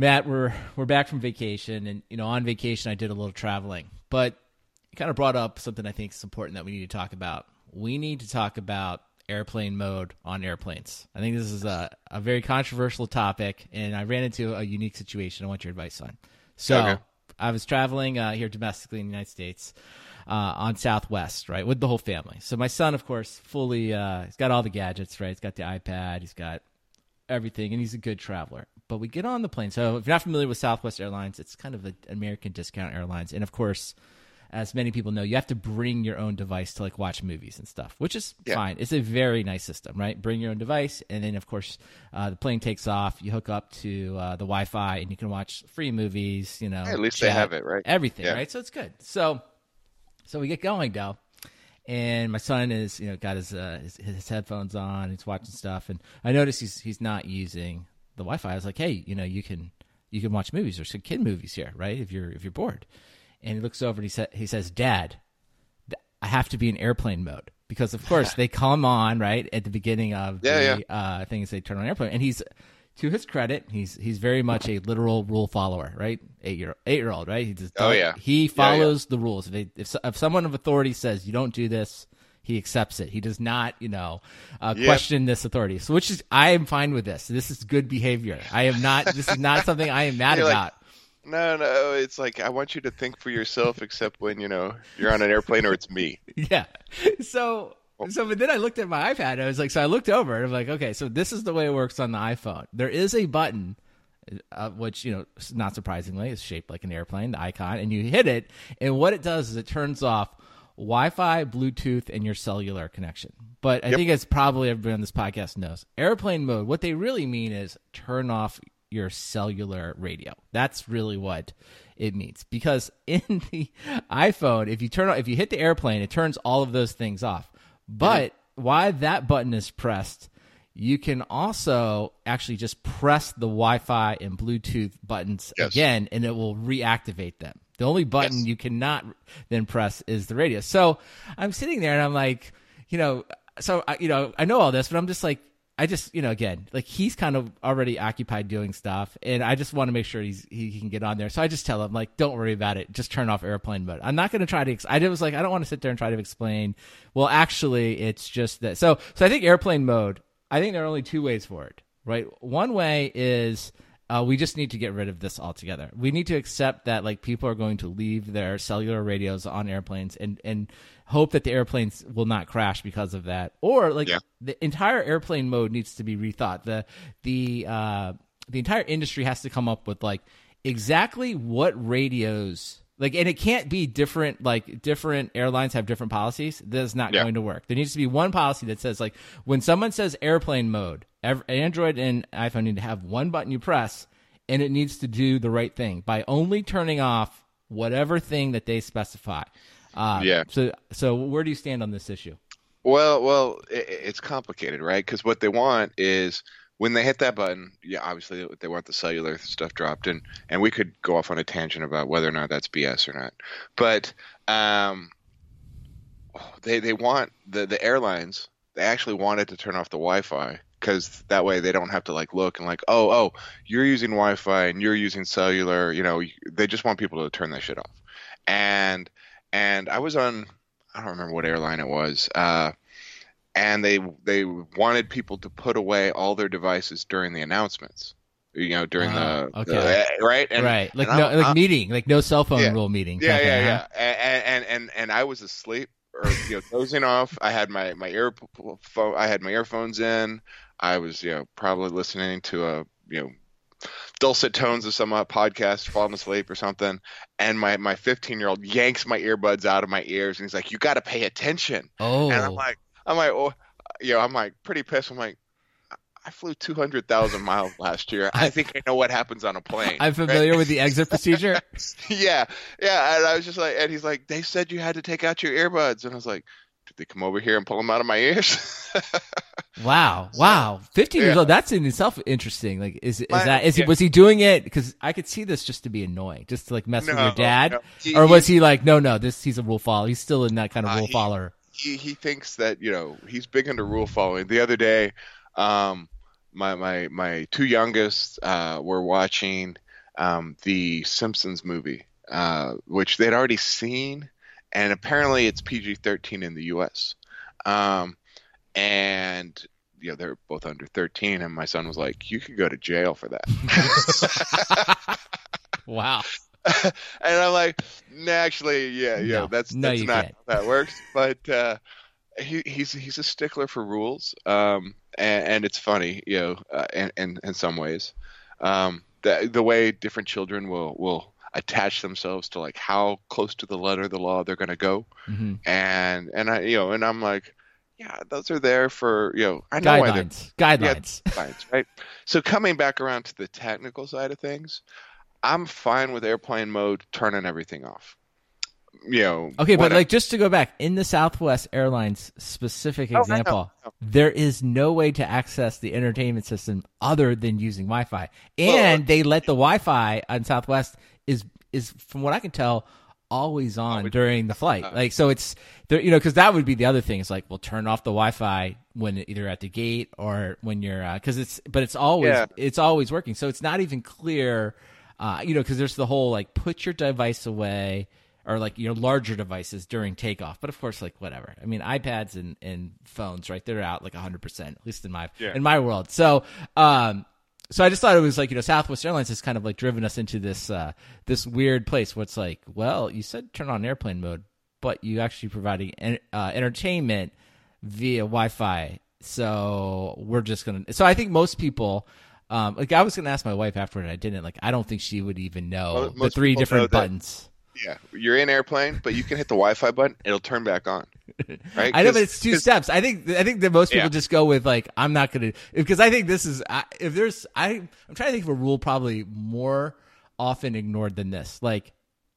Matt, we're we're back from vacation, and you know, on vacation I did a little traveling, but it kind of brought up something I think is important that we need to talk about. We need to talk about airplane mode on airplanes. I think this is a, a very controversial topic, and I ran into a unique situation. I want your advice on. So Okay. I was traveling uh, here domestically in the United States uh, on Southwest, right, with the whole family. So my son, of course, fully uh, he's got all the gadgets, right? He's got the iPad, he's got everything, and he's a good traveler. But we get on the plane. So if you're not familiar with Southwest Airlines, it's kind of an American discount airlines, and of course. As many people know, you have to bring your own device to like watch movies and stuff, which is Yeah. fine. It's a very nice system, right? Bring your own device, and then of course uh, the plane takes off. You hook up to uh, the Wi-Fi, and you can watch free movies. You know, at least they have it, right? Everything, Yeah. right? So it's good. So, so we get going, though, and my son is, you know, got his uh, his, his headphones on. He's watching stuff, and I notice he's he's not using the Wi-Fi. I was like, hey, you know, you can you can watch movies. There's some kid movies here, right? If you're if you're bored, and he looks over and he said he says, Dad, I have to be in airplane mode because of course they come on right at the beginning of Yeah, the uh, things they turn on airplane, and he's to his credit, he's he's very much a literal rule follower, right? Eight year eight year old, right? He just Oh, yeah. he Yeah, follows the rules. If, they, if if someone of authority says you don't do this, he accepts it. He does not, you know, uh, Yep. question this authority. So, which is I am fine with this. This is good behavior. I am not. This is not something I am mad You're like, about. No, no, it's like I want you to think for yourself, except when you know you're on an airplane or it's me. Yeah. So so but then I looked at my iPad and I was like so I looked over and I'm like, okay, so this is the way it works on the iPhone. There is a button uh, which, you know, not surprisingly is shaped like an airplane, the icon, and you hit it and what it does is it turns off Wi-Fi, Bluetooth, and your cellular connection. But I Yep. think as probably everybody on this podcast knows, airplane mode, what they really mean is turn off your cellular radio. That's really what it means. Because in the iPhone, if you turn on, if you hit the airplane, it turns all of those things off. But while that button is pressed, you can also actually just press the Wi-Fi and Bluetooth buttons Yes. again, and it will reactivate them. The only button Yes. you cannot then press is the radio. So I'm sitting there and I'm like, you know, so I, you know, I know all this, but I'm just like, I just, you know, again, like he's kind of already occupied doing stuff, and I just want to make sure he's he can get on there. So I just tell him like, don't worry about it, just turn off airplane mode. I'm not going to try to. Ex- I was like, I don't want to sit there and try to explain. Well, actually, it's just that. So, so I think airplane mode. I think there are only two ways for it, right? One way is uh, we just need to get rid of this altogether. We need to accept that like people are going to leave their cellular radios on airplanes and and hope that the airplanes will not crash because of that. Or like Yeah. the entire airplane mode needs to be rethought. The the uh, the entire industry has to come up with like exactly what radios like and it can't be different like different airlines have different policies that's not Yeah. going to work there needs to be one policy that says like when someone says airplane mode android and iphone need to have one button you press and it needs to do the right thing by only turning off whatever thing that they specify uh, Yeah. so so where do you stand on this issue Well, well, i i- it's complicated, right? Because what they want is when they hit that button, yeah, obviously they want the cellular stuff dropped, and and we could go off on a tangent about whether or not that's BS or not, but um, they they want the the airlines they actually wanted to turn off the Wi-Fi because that way they don't have to like look and like oh oh you're using Wi-Fi and you're using cellular, you know, they just want people to turn that shit off, and and I was on I don't remember what airline it was. Uh, and they they wanted people to put away all their devices during the announcements. You know, during Ah, the, okay. the- right and, right like no like I'm- meeting like no cell phone Yeah. rule meeting yeah yeah yeah huh? and, and and and I was asleep or you know dozing off. I had my my ear phone I had my earphones in. I was you know probably listening to a you know dulcet tones of some uh, podcast, falling asleep or something. And my my 15 year old yanks my earbuds out of my ears and he's like, "You got to pay attention." oh And I'm like, I'm like, oh, you know, I'm like pretty pissed. I'm like, I- flew 200,000 miles last year. I think I know what happens on a plane. i'm familiar with the exit procedure yeah, yeah. And I was just like, and he's like, they said you had to take out your earbuds, and I was like, did they come over here and pull them out of my ears? Wow, wow, fifteen years old. That's in itself interesting. Like, is is My- that is he was he doing it? Because I could see this just to be annoying, just to like mess with your dad, no. He- or was he- he like, no, no, this he's a rule follower. He's still in that kind of Uh, rule he- follower. he he thinks that you know he's big into rule following. The other day, um, my my my two youngest uh, were watching um, the Simpsons movie, uh, which they'd already seen, and apparently it's PG-13 in the U.S. Um, and you know they're both under 13, and my son was like, "You could go to jail for that." wow. and I'm like, nah, actually, yeah, yeah, No. that's No, that's not can't. how that works. But uh, he, he's he's a stickler for rules, um, and, and it's funny, you know, uh, in, in in some ways, um, the the way different children will will attach themselves to like how close to the letter of the law they're going to go, hmm and and I you know, and I'm like, yeah, those are there for you know, I know why they're Guidelines. Guidelines. right? So coming back around to the technical side of things, I'm fine with airplane mode, turning everything off. You know. Okay, but whatever. like just to go back in the Southwest Airlines specific Oh, I know. example, there is no way to access the entertainment system other than using Wi-Fi, and Well, they let the Wi-Fi on Southwest is is from what I can tell always on Always- during the flight. uh, like so, it's there, you know, because that would be the other thing. It's like, well, turn off the Wi-Fi when either at the gate or when you're because it's but it's always Yeah. it's always working. So it's not even clear, uh, you know, because there's the whole like put your device away or like your larger devices during takeoff. But of course, like whatever. I mean, iPads and, and phones, right? They're out like 100 percent, at least in my Yeah. in my world. So, um, so I just thought it was like you know Southwest Airlines has kind of like driven us into this uh, this weird place where it's like, well, you said turn on airplane mode, but you actually providing en- uh, entertainment via Wi-Fi. So we're just gonna. So I think most people. Um, like I was gonna ask my wife afterward, and I didn't. Like I don't think she would even know Mo- the three different buttons. Yeah, you're in airplane, but you can hit the Wi-Fi button; it'll turn back on. Right? I know, but it's two steps. I think I think that most people Yeah. just go with like I'm not gonna because I think this is I, if there's I I'm trying to think of a rule probably more often ignored than this. Like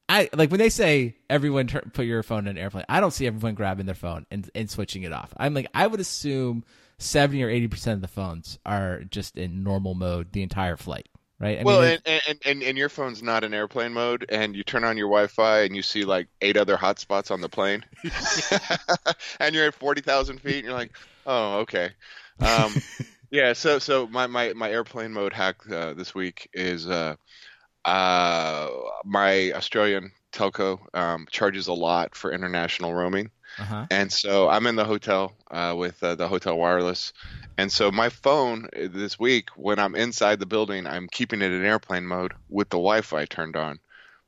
I like when they say everyone turn, put your phone in airplane. I don't see everyone grabbing their phone and and switching it off. I'm like I would assume seventy or eighty percent of the phones are just in normal mode the entire flight. Right? I well, mean, and, and, and and your phone's not in airplane mode, and you turn on your Wi-Fi, and you see like eight other hotspots on the plane, and you're at forty thousand feet, and you're like, oh, okay, um, yeah. So, so my my my airplane mode hack uh, this week is uh, uh, my Australian telco um, charges a lot for international roaming. Uh-huh. And so I'm in the hotel uh, with uh, the hotel wireless. And so my phone uh, this week, when I'm inside the building, I'm keeping it in airplane mode with the Wi-Fi turned on.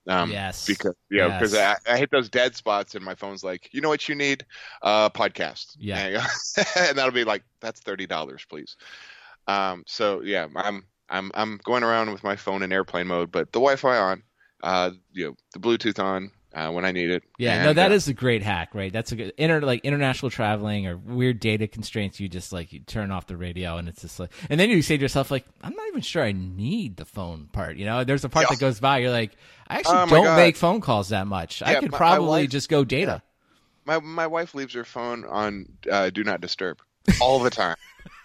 Um, Yes. Because yeah, because Yes. I, I hit those dead spots, and my phone's like, you know what you need? Uh, podcast. Yeah. And, and that'll be like, that's thirty dollars, please. Um, so yeah, I'm I'm I'm going around with my phone in airplane mode, but the Wi-Fi on, uh, you know, the Bluetooth on uh, when I need it. Yeah, no, And, that uh, is a great hack, right? That's a good inter like international traveling or weird data constraints. You just like you turn off the radio, and it's just like, and then you say to yourself, like, I'm not even sure I need the phone part. You know, there's a part Yeah. that goes by. You're like, I actually Oh don't God. make phone calls that much. I could my- my probably wife- just go data. My my wife leaves her phone on uh, do not disturb all the time.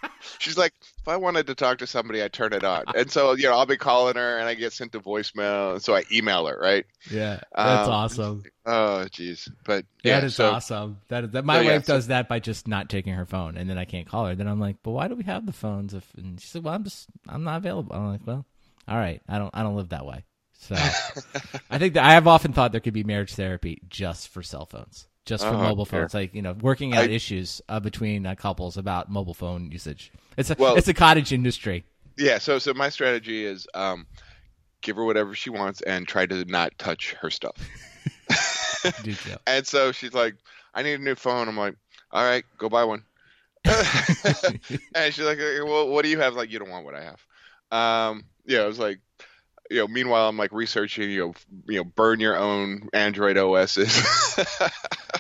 She's like, if I wanted to talk to somebody, I turn it on, and so you know I'll be calling her, and I get sent to voicemail, and so I email her, right? Yeah, that's Um, awesome. Oh, jeez, but yeah, that is so, awesome. That is that. My so, yeah, wife so- does that by just not taking her phone, and then I can't call her. Then I'm like, but why do we have the phones? If and she said, well, I'm just I'm not available. I'm like, well, all right, I don't I don't live that way. So I think that I have often thought there could be marriage therapy just for cell phones, just for Uh-huh, mobile phones, like you know, working out I- issues uh, between uh, couples about mobile phone usage. It's a Well- it's a cottage industry. yeah. So so my strategy is um, give her whatever she wants and try to not touch her stuff. And so she's like, I need a new phone. I'm like, all right, go buy one. and she's like, well, what do you have? Like, you don't want what I have. Um, yeah, I was like, you know, meanwhile, I'm like researching, you know, you know, burn your own Android OSs.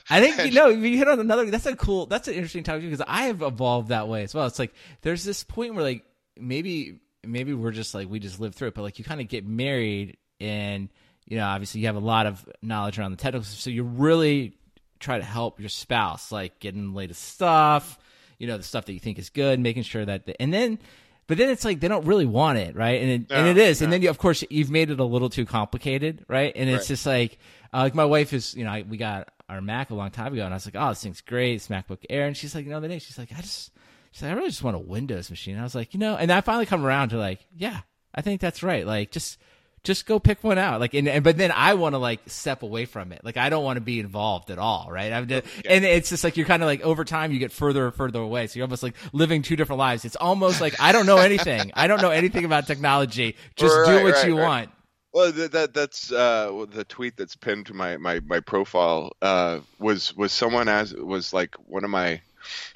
I think you know you hit on another. That's a cool. That's an interesting topic because I have evolved that way as well. It's like there's this point where like maybe maybe we're just like we just live through it, but like you kind of get married and you know obviously you have a lot of knowledge around the technical, stuff, so you really try to help your spouse like getting the latest stuff, you know the stuff that you think is good, making sure that the, and then. But then it's like they don't really want it, right? And it, and No, it is, and then you, of course you've made it a little too complicated, right? And it's Right. just like, uh, like my wife is, you know, I, we got our Mac a long time ago, and I was like, oh, this thing's great, it's MacBook Air, and she's like, the other day, she's like, I just, she's like, I really just want a Windows machine. I was like, you know, and I finally come around to like, yeah, I think that's right. Like, just just go pick one out. Like, and, and but then I want to like step away from it. Like, I don't want to be involved at all, right? I'm just, yeah. and it's just like you're kind of like over time you get further and further away. So you're almost like living two different lives. It's almost like I don't know anything. I don't know anything about technology. Just right, do what right, you right. want. Well, that, that that's uh, the tweet that's pinned to my my my profile uh, was was someone as was like one of my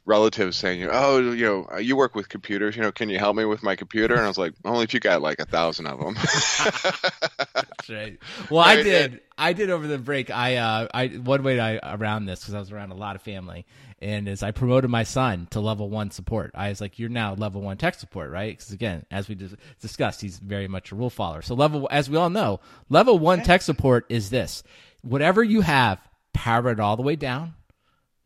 relatives saying, "Oh, you know, uh, you work with computers. You know, can you help me with my computer?" And I was like, "Only if you got like a thousand of them." That's right. Well, I did. I did over the break. I uh, I one way I around this because I was around a lot of family, and as I promoted my son to level one support, I was like, "You're now level one tech support, right?" Because again, as we discussed, he's very much a rule follower. So level, as we all know, level one tech support is this: whatever you have, power it all the way down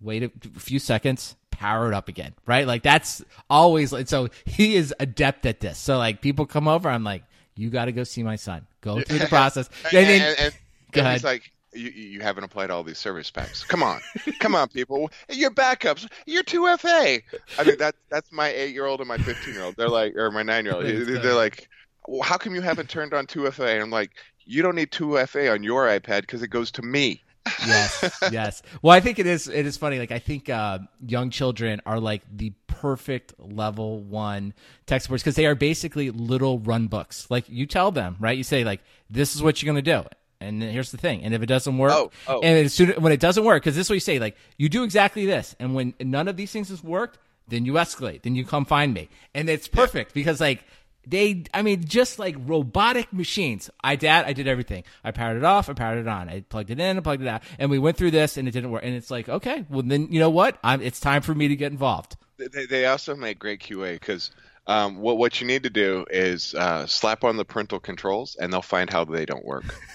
wait a few seconds, power it up again, right? Like that's always like so he is adept at this. So like people come over, I'm like, you got to go see my son. Go through the process. and, then, and, and, go ahead. He's like, you, you haven't applied all these service packs. Come on, come on, people. Your backups. You're two FA. I mean that that's my eight year old and my fifteen year old. They're like, or my nine year old. They're like, well, how come you haven't turned on two FA? I'm like, you don't need two FA on your iPad because it goes to me yes, yes. Well, I think it is. It is funny. Like I think uh, young children are like the perfect level one textbooks because they are basically little run books. Like you tell them, right? You say like, "This is what you're going to do." And here's the thing. And if it doesn't work, oh, oh. and as soon, when it doesn't work, because this is what you say, like you do exactly this, and when none of these things has worked, then you escalate, then you come find me, and it's perfect yeah. because like they i mean just like robotic machines. I dad i did everything. I powered it off i powered it on. I plugged it in I plugged it out. And we went through this and it didn't work. And it's like okay well then you know what? I'm, it's time for me to get involved. They, they also make great qa because um, what what you need to do is uh, slap on the parental controls and they'll find how they don't work.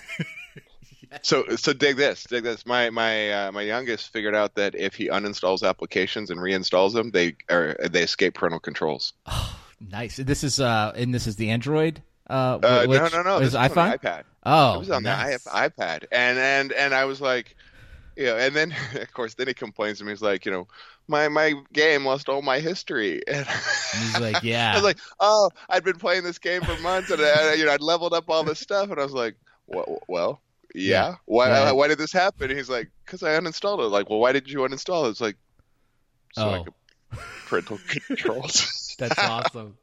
So so dig this, dig this. My my uh, my youngest figured out that if he uninstalls applications and reinstalls them, they they escape parental controls. Nice. This is uh, and this is the Android. Uh, uh no, no, no. This is iPhone. iPad. Oh, it was on nice. the iPad, and and and I was like, you know, and then of course, then he complains to me. He's like, you know, my my game lost all my history. And, he's like, yeah. I was like, oh, I'd been playing this game for months, and I, you know, I'd leveled up all this stuff, and I was like, well, well yeah. yeah. Why right. why did this happen? And he's like, because I uninstalled it. Like, well, why did you uninstall it? It's like, so oh. I could parental controls. That's awesome.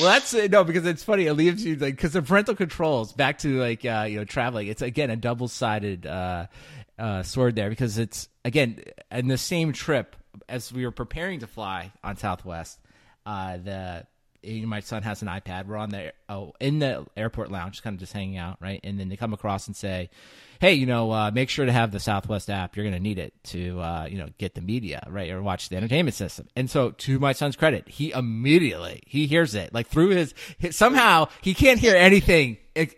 Well, that's no, because it's funny. It leaves you like because the parental controls. Back to like uh, you know traveling. It's again a double sided uh, uh, sword there because it's again in the same trip as we were preparing to fly on Southwest. Uh, the my son has an iPad. We're on the oh in the airport lounge, kind of just hanging out, right? And then they come across and say, hey, you know, uh, make sure to have the Southwest app. You're going to need it to, uh, you know, get the media, right, or watch the entertainment system. And so, to my son's credit, he immediately he hears it, like through his, his somehow he can't hear anything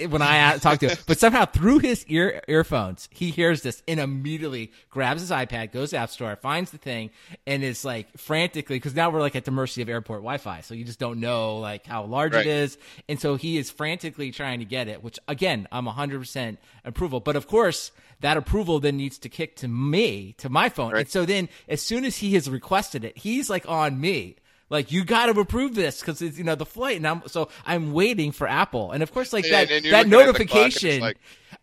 when I talk to him, but somehow through his ear earphones, he hears this and immediately grabs his iPad, goes to App Store, finds the thing, and is like frantically because now we're like at the mercy of airport Wi-Fi, so you just don't know like how large right. it is, and so he is frantically trying to get it. Which again, I'm 100 percent approval, but of course that approval then needs to kick to me to my phone, right. and so then as soon as he has requested it, he's like on me like you got to approve this because it's you know the flight, and I'm so I'm waiting for Apple, and of course like that that notification. Like,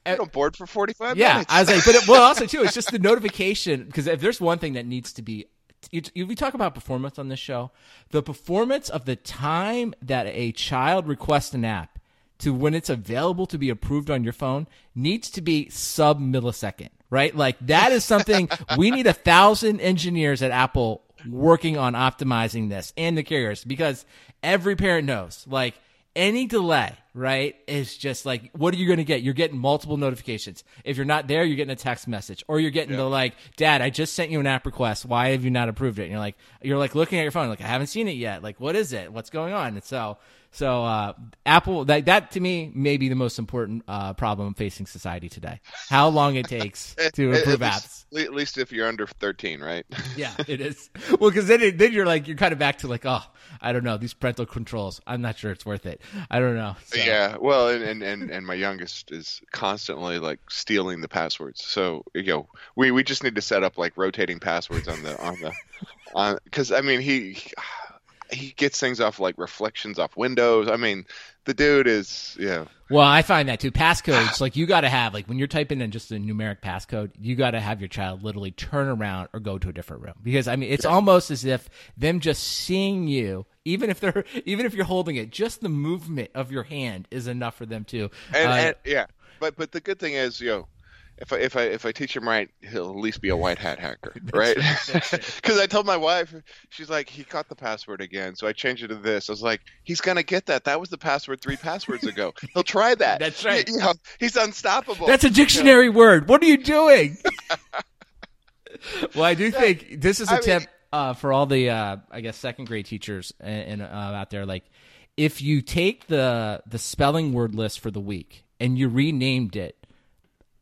uh, you on board for 45 yeah, minutes. I was like, but it, well, also too, it's just the notification because if there's one thing that needs to be we talk about performance on this show. The performance of the time that a child requests an app to when it's available to be approved on your phone needs to be sub millisecond, right? Like that is something we need a thousand engineers at Apple working on optimizing this and the carriers because every parent knows like any delay, right, is just like, what are you going to get? You're getting multiple notifications. If you're not there, you're getting a text message, or you're getting yeah. the like, Dad, I just sent you an app request. Why have you not approved it? And you're like, you're like looking at your phone, like, I haven't seen it yet. Like, what is it? What's going on? And so so uh, Apple, that that to me may be the most important uh, problem facing society today. How long it takes to improve at apps. At least if you're under 13, right? yeah, it is. Well, because then it, then you're like you're kind of back to like, oh, I don't know these parental controls. I'm not sure it's worth it. I don't know. So. Yeah, well, and, and and and my youngest is constantly like stealing the passwords. So you know, we we just need to set up like rotating passwords on the on the on because I mean he he gets things off like reflections off windows. I mean, the dude is yeah. Well, I find that too. Passcodes, like you got to have, like when you're typing in just a numeric passcode, you got to have your child literally turn around or go to a different room because I mean, it's almost as if them just seeing you, even if they're, even if you're holding it, just the movement of your hand is enough for them to. And, uh, and yeah, but but the good thing is, you know, if I if I if I teach him right, he'll at least be a white hat hacker, right? Because I told my wife, she's like, he caught the password again, so I changed it to this. I was like, he's gonna get that. That was the password three passwords ago. He'll try that. That's right. You know, he's unstoppable. That's a dictionary word. What are you doing? well, I do think this is a I mean- tip uh, for all the, uh, I guess, second grade teachers and, and uh, out there. Like, if you take the the spelling word list for the week and you renamed it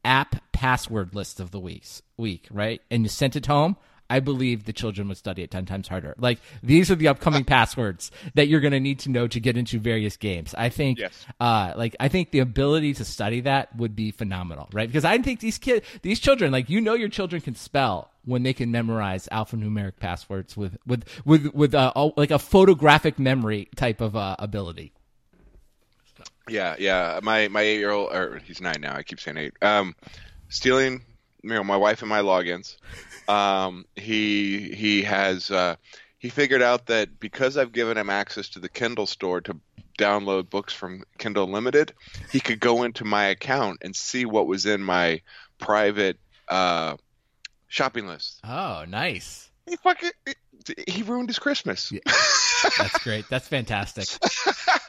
app password list of the weeks week, right, and you sent it home. I believe the children would study it 10 times harder. Like, these are the upcoming passwords that you're going to need to know to get into various games. I think, Yes. uh, like, I think the ability to study that would be phenomenal, right? Because I think these kids, these children, like, you know, your children can spell when they can memorize alphanumeric passwords with, with, with, with, uh, like a photographic memory type of, uh, ability. Yeah, yeah. My my eight year old, or he's nine now. I keep saying eight. Um, stealing, you know, my wife and my logins. Um, he he has uh, he figured out that because I've given him access to the Kindle store to download books from Kindle Limited, he could go into my account and see what was in my private uh, shopping list. Oh, nice. He fucking he ruined his Christmas. Yeah. That's great. That's fantastic.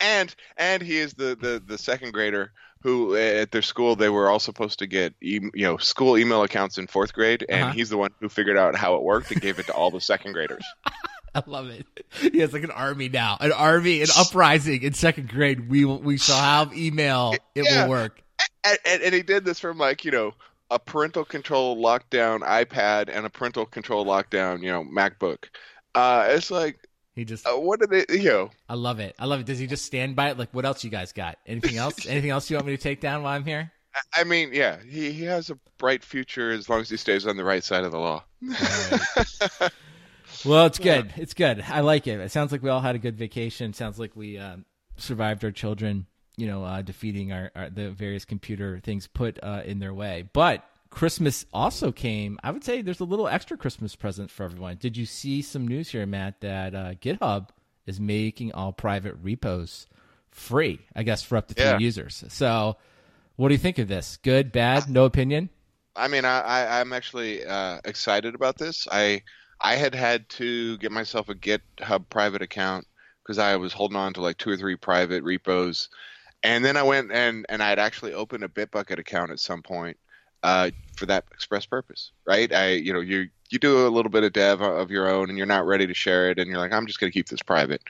And and he is the, the the second grader who uh, at their school they were all supposed to get you know school email accounts in fourth grade and Uh-huh. he's the one who figured out how it worked and gave it to all the second graders I love it. He has like an army now, an army, an uprising in second grade. We we shall have email. It Yeah. will work. and, and, and he did this from like you know a parental control lockdown ipad and a parental control lockdown you know macbook uh it's like He just, uh, what did they you know I love it. I love it. Does he just stand by it? Like, what else you guys got? Anything else? Anything else you want me to take down while I'm here? I- mean yeah he, he has a bright future as long as he stays on the right side of the law Well, it's good. It's good. I like it. It sounds like we all had a good vacation. Sounds like we um, survived our children, you know, uh, defeating our, our the various computer things put uh, in their way. But Christmas also came. I would say there's a little extra Christmas present for everyone. Did you see some news here, Matt, that uh, GitHub is making all private repos free? I guess for up to three Yeah. users. So, what do you think of this? Good, bad, no opinion? I mean, I, I I'm actually uh, excited about this. I I had had to get myself a GitHub private account because I was holding on to like two or three private repos, and then I went and and I had actually opened a Bitbucket account at some point uh, for that express purpose. Right? I you know you you do a little bit of dev of your own, and you're not ready to share it, and you're like, I'm just going to keep this private.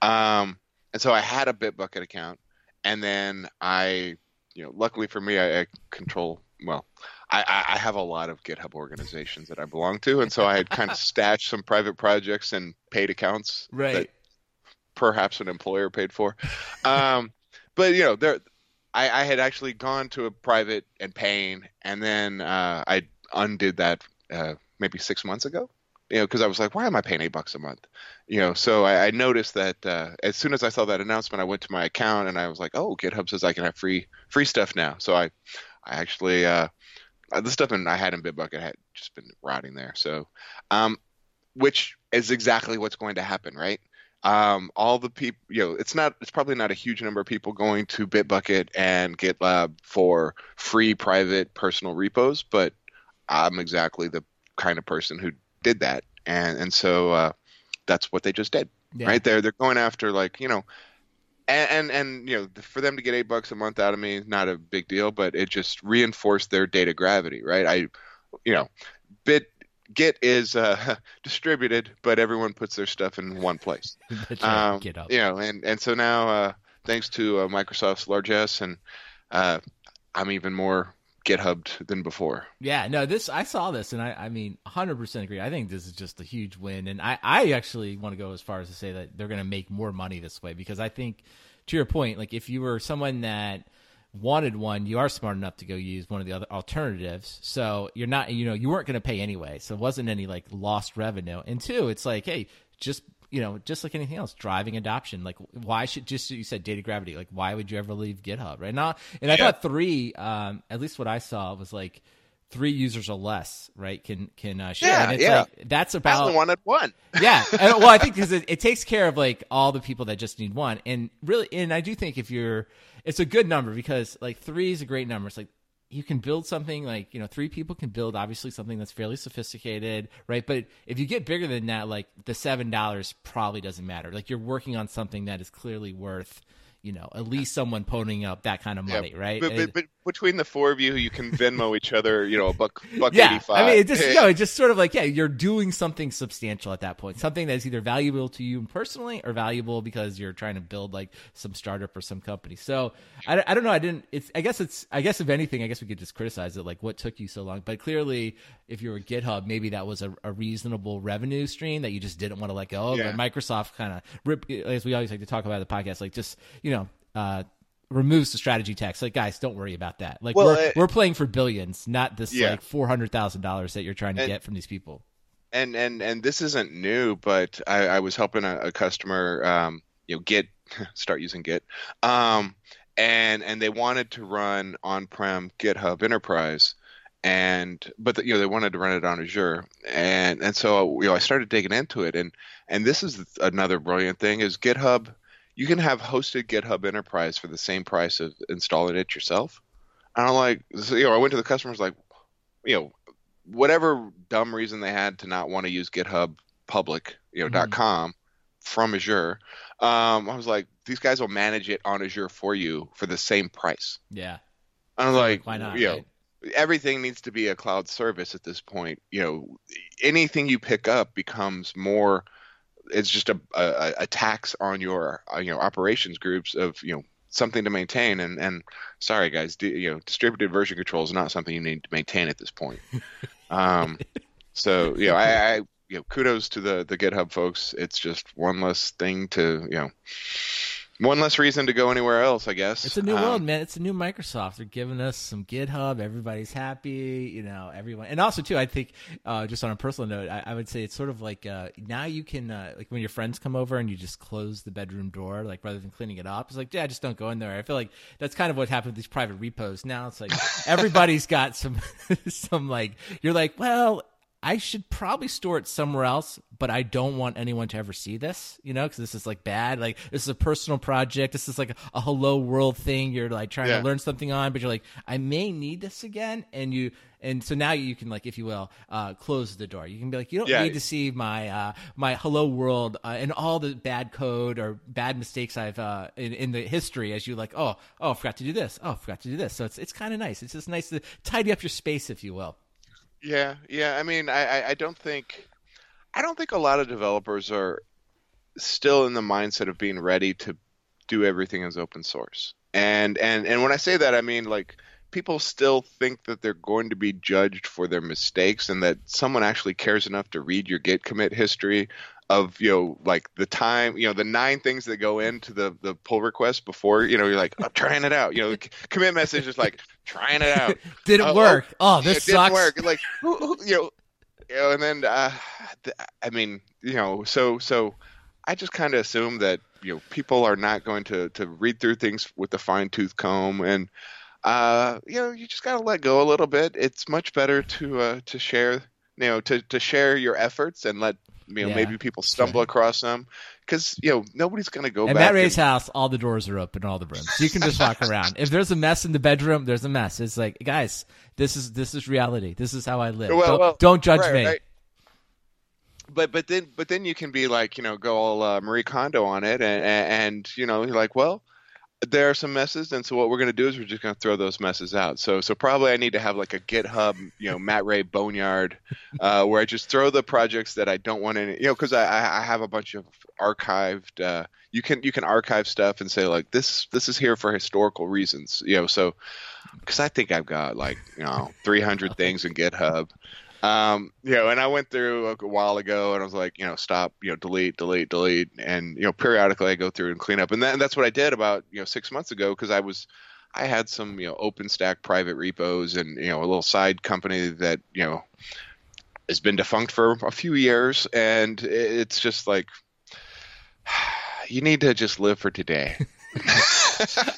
Um, and so I had a Bitbucket account, and then I you know, luckily for me, I, I control well. I, I I have a lot of GitHub organizations that I belong to, and so I had kind of stashed some private projects and paid accounts Right. that perhaps an employer paid for. Um, but you know, there, I, I had actually gone to a private and paying, and then uh, I undid that uh, maybe six months ago. You know, because I was like, why am I paying eight bucks a month? You know, so I, I noticed that uh, as soon as I saw that announcement, I went to my account and I was like, oh, GitHub says I can have free free stuff now. So I, I actually uh, uh, the stuff in, I had in Bitbucket had just been rotting there. So, um, which is exactly what's going to happen, right? Um, all the people, you know, it's not, it's probably not a huge number of people going to Bitbucket and GitLab for free private personal repos, but I'm exactly the kind of person who did that, and and so uh, that's what they just did, Yeah. right? They're they're going after like you know. And, and and you know for them to get eight bucks a month out of me not a big deal but it just reinforced their data gravity right i you know bit git is uh, distributed but everyone puts their stuff in one place. Um, you know and and so now uh, thanks to uh, microsoft's largesse and uh, i'm even more githubbed than before. Yeah, no, this I saw this and I, I mean, 100% agree. I think this is just a huge win, and I, I actually want to go as far as to say that they're going to make more money this way because I think, to your point, like if you were someone that wanted one, you are smart enough to go use one of the other alternatives. So you're not, you know, you weren't going to pay anyway, so it wasn't any like lost revenue. And two, it's like, hey, just you know, just like anything else, driving adoption. Like, why should just you said data gravity? Like, why would you ever leave GitHub? Right now, and I Yeah. thought three, um, at least what I saw was like three users or less, right? Can can uh, share. Yeah, and it's yeah. like that's I about only wanted one. yeah. And- well, I think because it, it takes care of like all the people that just need one, and really, and I do think if you're, it's a good number because like three is a great number. It's like you can build something like you know three people can build obviously something that's fairly sophisticated, right? But if you get bigger than that, like the seven dollars probably doesn't matter. Like you're working on something that is clearly worth. You know, at least someone ponying up that kind of Yeah, money, right? But, but, but between the four of you, you can Venmo each other, you know, a buck, buck yeah, eighty-five. I mean, it just Hey, no, it's just sort of like yeah, you're doing something substantial at that point, something that's either valuable to you personally or valuable because you're trying to build like some startup or some company. So I, I don't know, I didn't. It's I guess it's I guess if anything, I guess we could just criticize it, like what took you so long. But clearly, if you were GitHub, maybe that was a, a reasonable revenue stream that you just didn't want to let go of. Yeah. And Microsoft kind of rip, as we always like to talk about in the podcast, like just you know. uh removes the strategy tax like guys don't worry about that like Well, we're, uh, we're playing for billions not this Yeah. like four hundred thousand dollars that you're trying to And- get from these people. and and and this isn't new, but I, I was helping a, a customer, um, you know, get start using Git, um, and and they wanted to run on-prem GitHub Enterprise, and but you know they wanted to run it on Azure, and and so you know I started digging into it, and and this is another brilliant thing is GitHub. You can have hosted GitHub Enterprise for the same price of installing it yourself. And I'm like, so, you know, I went to the customers like, you know, whatever dumb reason they had to not want to use GitHub public, you know, Mhm. .com from Azure. Um, I was like, these guys will manage it on Azure for you for the same price. Yeah, And I was like, why not? You know, right? Everything needs to be a cloud service at this point. You know, anything you pick up becomes more. It's just a, a, a tax on your uh, you know operations groups of you know something to maintain. And and sorry guys, you know distributed version control is not something you need to maintain at this point. um, so you know I, I you know kudos to the the GitHub folks. It's just one less thing to you know. One less reason to go anywhere else, I guess. It's a new Um, world, man. It's a new Microsoft. They're giving us some GitHub. Everybody's happy, you know. Everyone, and also too, I think, uh, just on a personal note, I, I would say it's sort of like uh, now you can, uh, like when your friends come over and you just close the bedroom door, like rather than cleaning it up. It's like, yeah, just don't go in there. I feel like that's kind of what happened with these private repos. Now it's like everybody's got some, some like you're like, well. I should probably store it somewhere else, but I don't want anyone to ever see this, you know, because this is like bad. Like this is a personal project. This is like a, a hello world thing. You're like trying Yeah. to learn something on, but you're like, I may need this again, and you, and so now you can like, if you will, uh, close the door. You can be like, you don't Yeah. need to see my uh, my hello world uh, and all the bad code or bad mistakes I've uh, in, in the history. As you like, oh, oh, I forgot to do this. Oh, I forgot to do this. So it's it's kind of nice. It's just nice to tidy up your space, if you will. Yeah, yeah. I mean, I, I, don't think, I don't think a lot of developers are still in the mindset of being ready to do everything as open source. And and and when I say that, I mean like people still think that they're going to be judged for their mistakes, and that someone actually cares enough to read your Git commit history of you know like the time you know the nine things that go into the the pull request before you know you're like I'm trying it out you know the commit message is like trying it out Didn't Oh, work. Oh, it this didn't sucks. work. Like, you know, you know, and then, uh, I mean, you know, so so, I just kind of assume that you know people are not going to to read through things with a fine tooth comb, and uh, you know, you just gotta let go a little bit. It's much better to uh, to share, you know, to to share your efforts and let you know Yeah, maybe people stumble across them because you know nobody's gonna go At back. Matt Ray's and- house, all the doors are open, all the rooms. You can just walk around. If there's a mess in the bedroom, there's a mess. It's like, guys, this is this is reality. This is how I live. Well, don't, well, don't judge right, me. right. But but then but then you can be like you know go all uh, Marie Kondo on it and, and you know you're like well there are some messes and so what we're going to do is we're just going to throw those messes out. So so probably I need to have like a GitHub you know Matt Ray Boneyard uh, where I just throw the projects that I don't want any you know because I I have a bunch of archived uh, you can you can archive stuff and say like this this is here for historical reasons you know so because I think I've got like you know 300 things in GitHub um, you know, and I went through a while ago and I was like, you know, stop, you know, delete, delete, delete. And, you know, periodically I go through and clean up. And, that, and that's what I did about, you know, six months ago because I was, I had some, you know, OpenStack private repos and, you know, a little side company that, you know, has been defunct for a few years. And it's just like, you need to just live for today.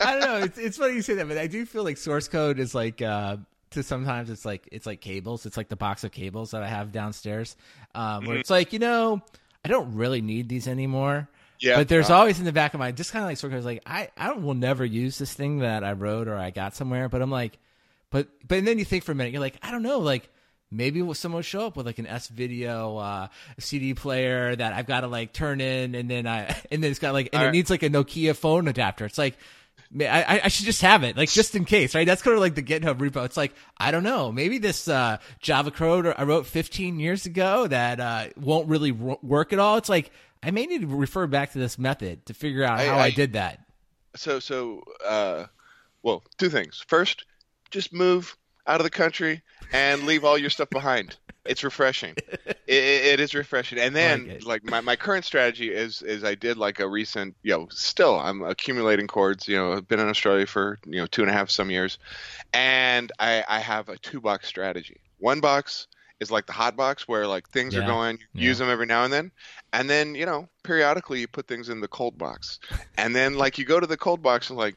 I don't know. It's, it's funny you say that, but I do feel like source code is like uh, to sometimes it's like it's like cables. It's like the box of cables that I have downstairs, um, where Mhm. it's like you know I don't really need these anymore. Yeah, but there's uh, always in the back of my just kind of like code. is Like I I will never use this thing that I wrote or I got somewhere. But I'm like, but but and then you think for a minute, you're like, I don't know, like. Maybe someone will show up with like an S video uh, CD player that I've got to like turn in, and then I and then it's got like and it needs like a Nokia phone adapter. It's like I, I- I should just have it, like just in case, right? That's kind of like the GitHub repo. It's like I don't know, maybe this uh, Java code I wrote 15 years ago that uh, won't really work at all. It's like I may need to refer back to this method to figure out I- how I, I- did that. so so uh well two things first just move out of the country and leave all your stuff behind it's refreshing. It, it, is refreshing. And then like like, my, my current strategy is is i did like a recent you know still i'm accumulating cords you know i've been in australia for you know two and a half some years. And i i have a two box strategy. One box is like the hot box where like things are going you Yeah. use them every now and then. And then you know periodically you put things in the cold box. And then like you go to the cold box and like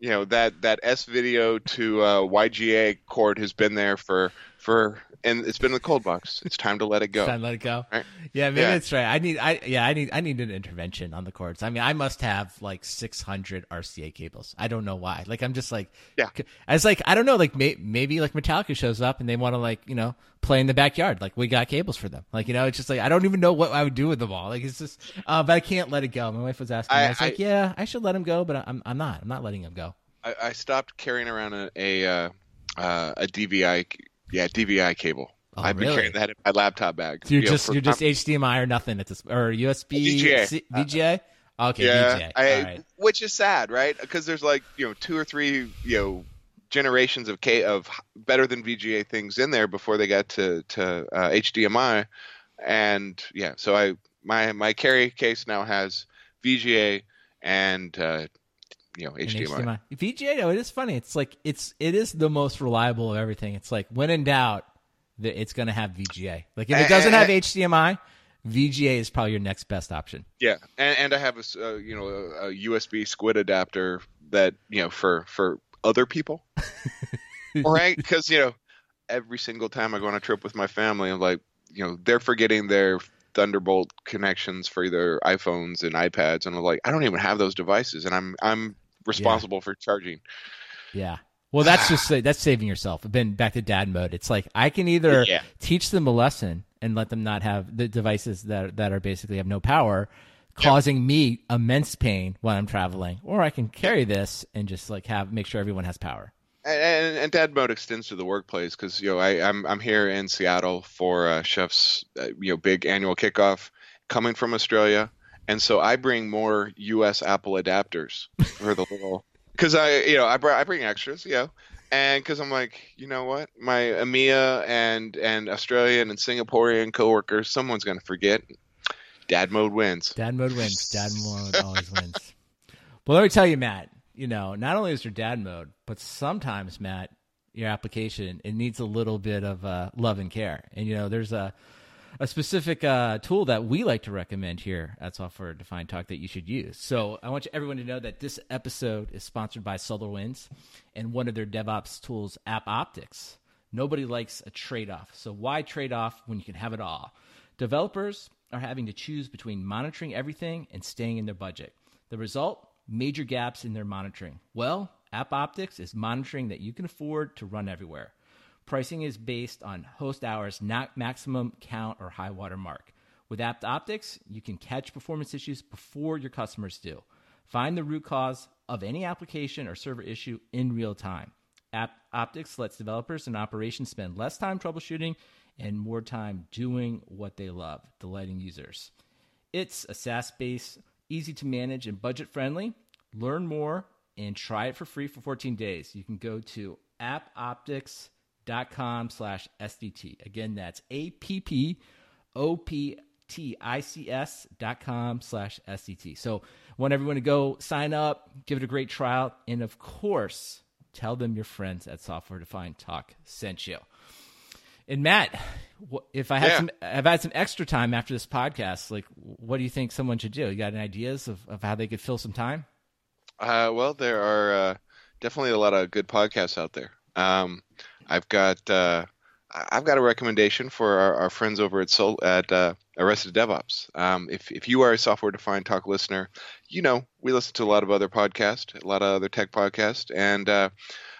you know that that S video to uh, VGA cord has been there for for and it's been in the cold box. It's time to let it go. Time to let it go. Right. Yeah, maybe Yeah. that's right. I need, I yeah, I need, I need an intervention on the cords. I mean, I must have like 600 RCA cables. I don't know why. Like, I'm just like, Yeah. I was like, I don't know. Like, may, maybe like Metallica shows up and they want to like, you know, play in the backyard. Like, we got cables for them. Like, you know, it's just like I don't even know what I would do with them all. Like, it's just, uh, but I can't let it go. My wife was asking. me, I- I was like, yeah, I should let him go, but I'm, I'm not. I'm not letting him go. I, I stopped carrying around a a, uh, uh, a DVI yeah DVI cable. Oh, I've been really? carrying that in my laptop bag. So you're you know, just, for you're just HDMI or nothing at this, or USB, VGA. C- VGA. Okay, yeah, VGA. I, right. which is sad, right? Because there's like you know two or three you know generations of K of better than VGA things in there before they got to to uh, HDMI, and yeah, so I my my carry case now has VGA and uh, you know And HDMI. VGA, though, it is funny. It's like it's it is the most reliable of everything. It's like when in doubt, that it's going to have VGA. Like if it doesn't have HDMI, VGA is probably your next best option. Yeah, and, and I have a uh, you know a, a USB squid adapter that you know for for other people, right? Because you know every single time I go on a trip with my family, I'm like you know they're forgetting their Thunderbolt connections for their iPhones and iPads, and I'm like I don't even have those devices, and I'm I'm responsible for charging. Yeah. Well, that's just that's saving yourself. I've been back to dad mode. It's like I can either Yeah. teach them a lesson and let them not have the devices that that are basically have no power, causing me immense pain when I'm traveling, or I can carry this and just like have make sure everyone has power. And, and, and dad mode extends to the workplace because you know I, I'm I'm here in Seattle for uh, Chef's uh, you know big annual kickoff coming from Australia, and so I bring more U.S. Apple adapters for the little because I you know I br- I bring extras know and because I'm like you know what my EMEA and and Australian and Singaporean coworkers someone's gonna forget. Dad mode wins. Dad mode wins. Dad mode always wins. Well, let me tell you, Matt. You know, not only is there dad mode, but sometimes, Matt, your application it needs a little bit of uh, love and care. And you know, there's a a specific uh, tool that we like to recommend here at Software Defined Talk that you should use. So I want everyone to know that this episode is sponsored by SolarWinds and one of their DevOps tools, App Optics. Nobody likes a trade off. So why trade off when you can have it all? Developers are having to choose between monitoring everything and staying in their budget. The result? Major gaps in their monitoring. Well, App Optics is monitoring that you can afford to run everywhere. Pricing is based on host hours, not maximum count or high water mark. With App Optics, you can catch performance issues before your customers do. Find the root cause of any application or server issue in real time. App Optics lets developers and operations spend less time troubleshooting and more time doing what they love, delighting users. It's a SaaS based, easy to manage, and budget friendly. Learn more and try it for free for 14 days. You can go to appoptics.com slash SDT. Again, that's A P P O P T I C S dot com slash SDT. So want everyone to go sign up, give it a great trial, and of course, tell them your friends at Software Defined Talk sent you. And Matt, if I had Yeah. some, if I had some extra time after this podcast, like, what do you think someone should do? You got any ideas of, of how they could fill some time? Uh, well, there are uh, definitely a lot of good podcasts out there. Um, I've got uh, I've got a recommendation for our, our friends over at Sol- at uh, Arrested DevOps. Um, if if you are a software defined talk listener, you know we listen to a lot of other podcasts, a lot of other tech podcasts, and uh,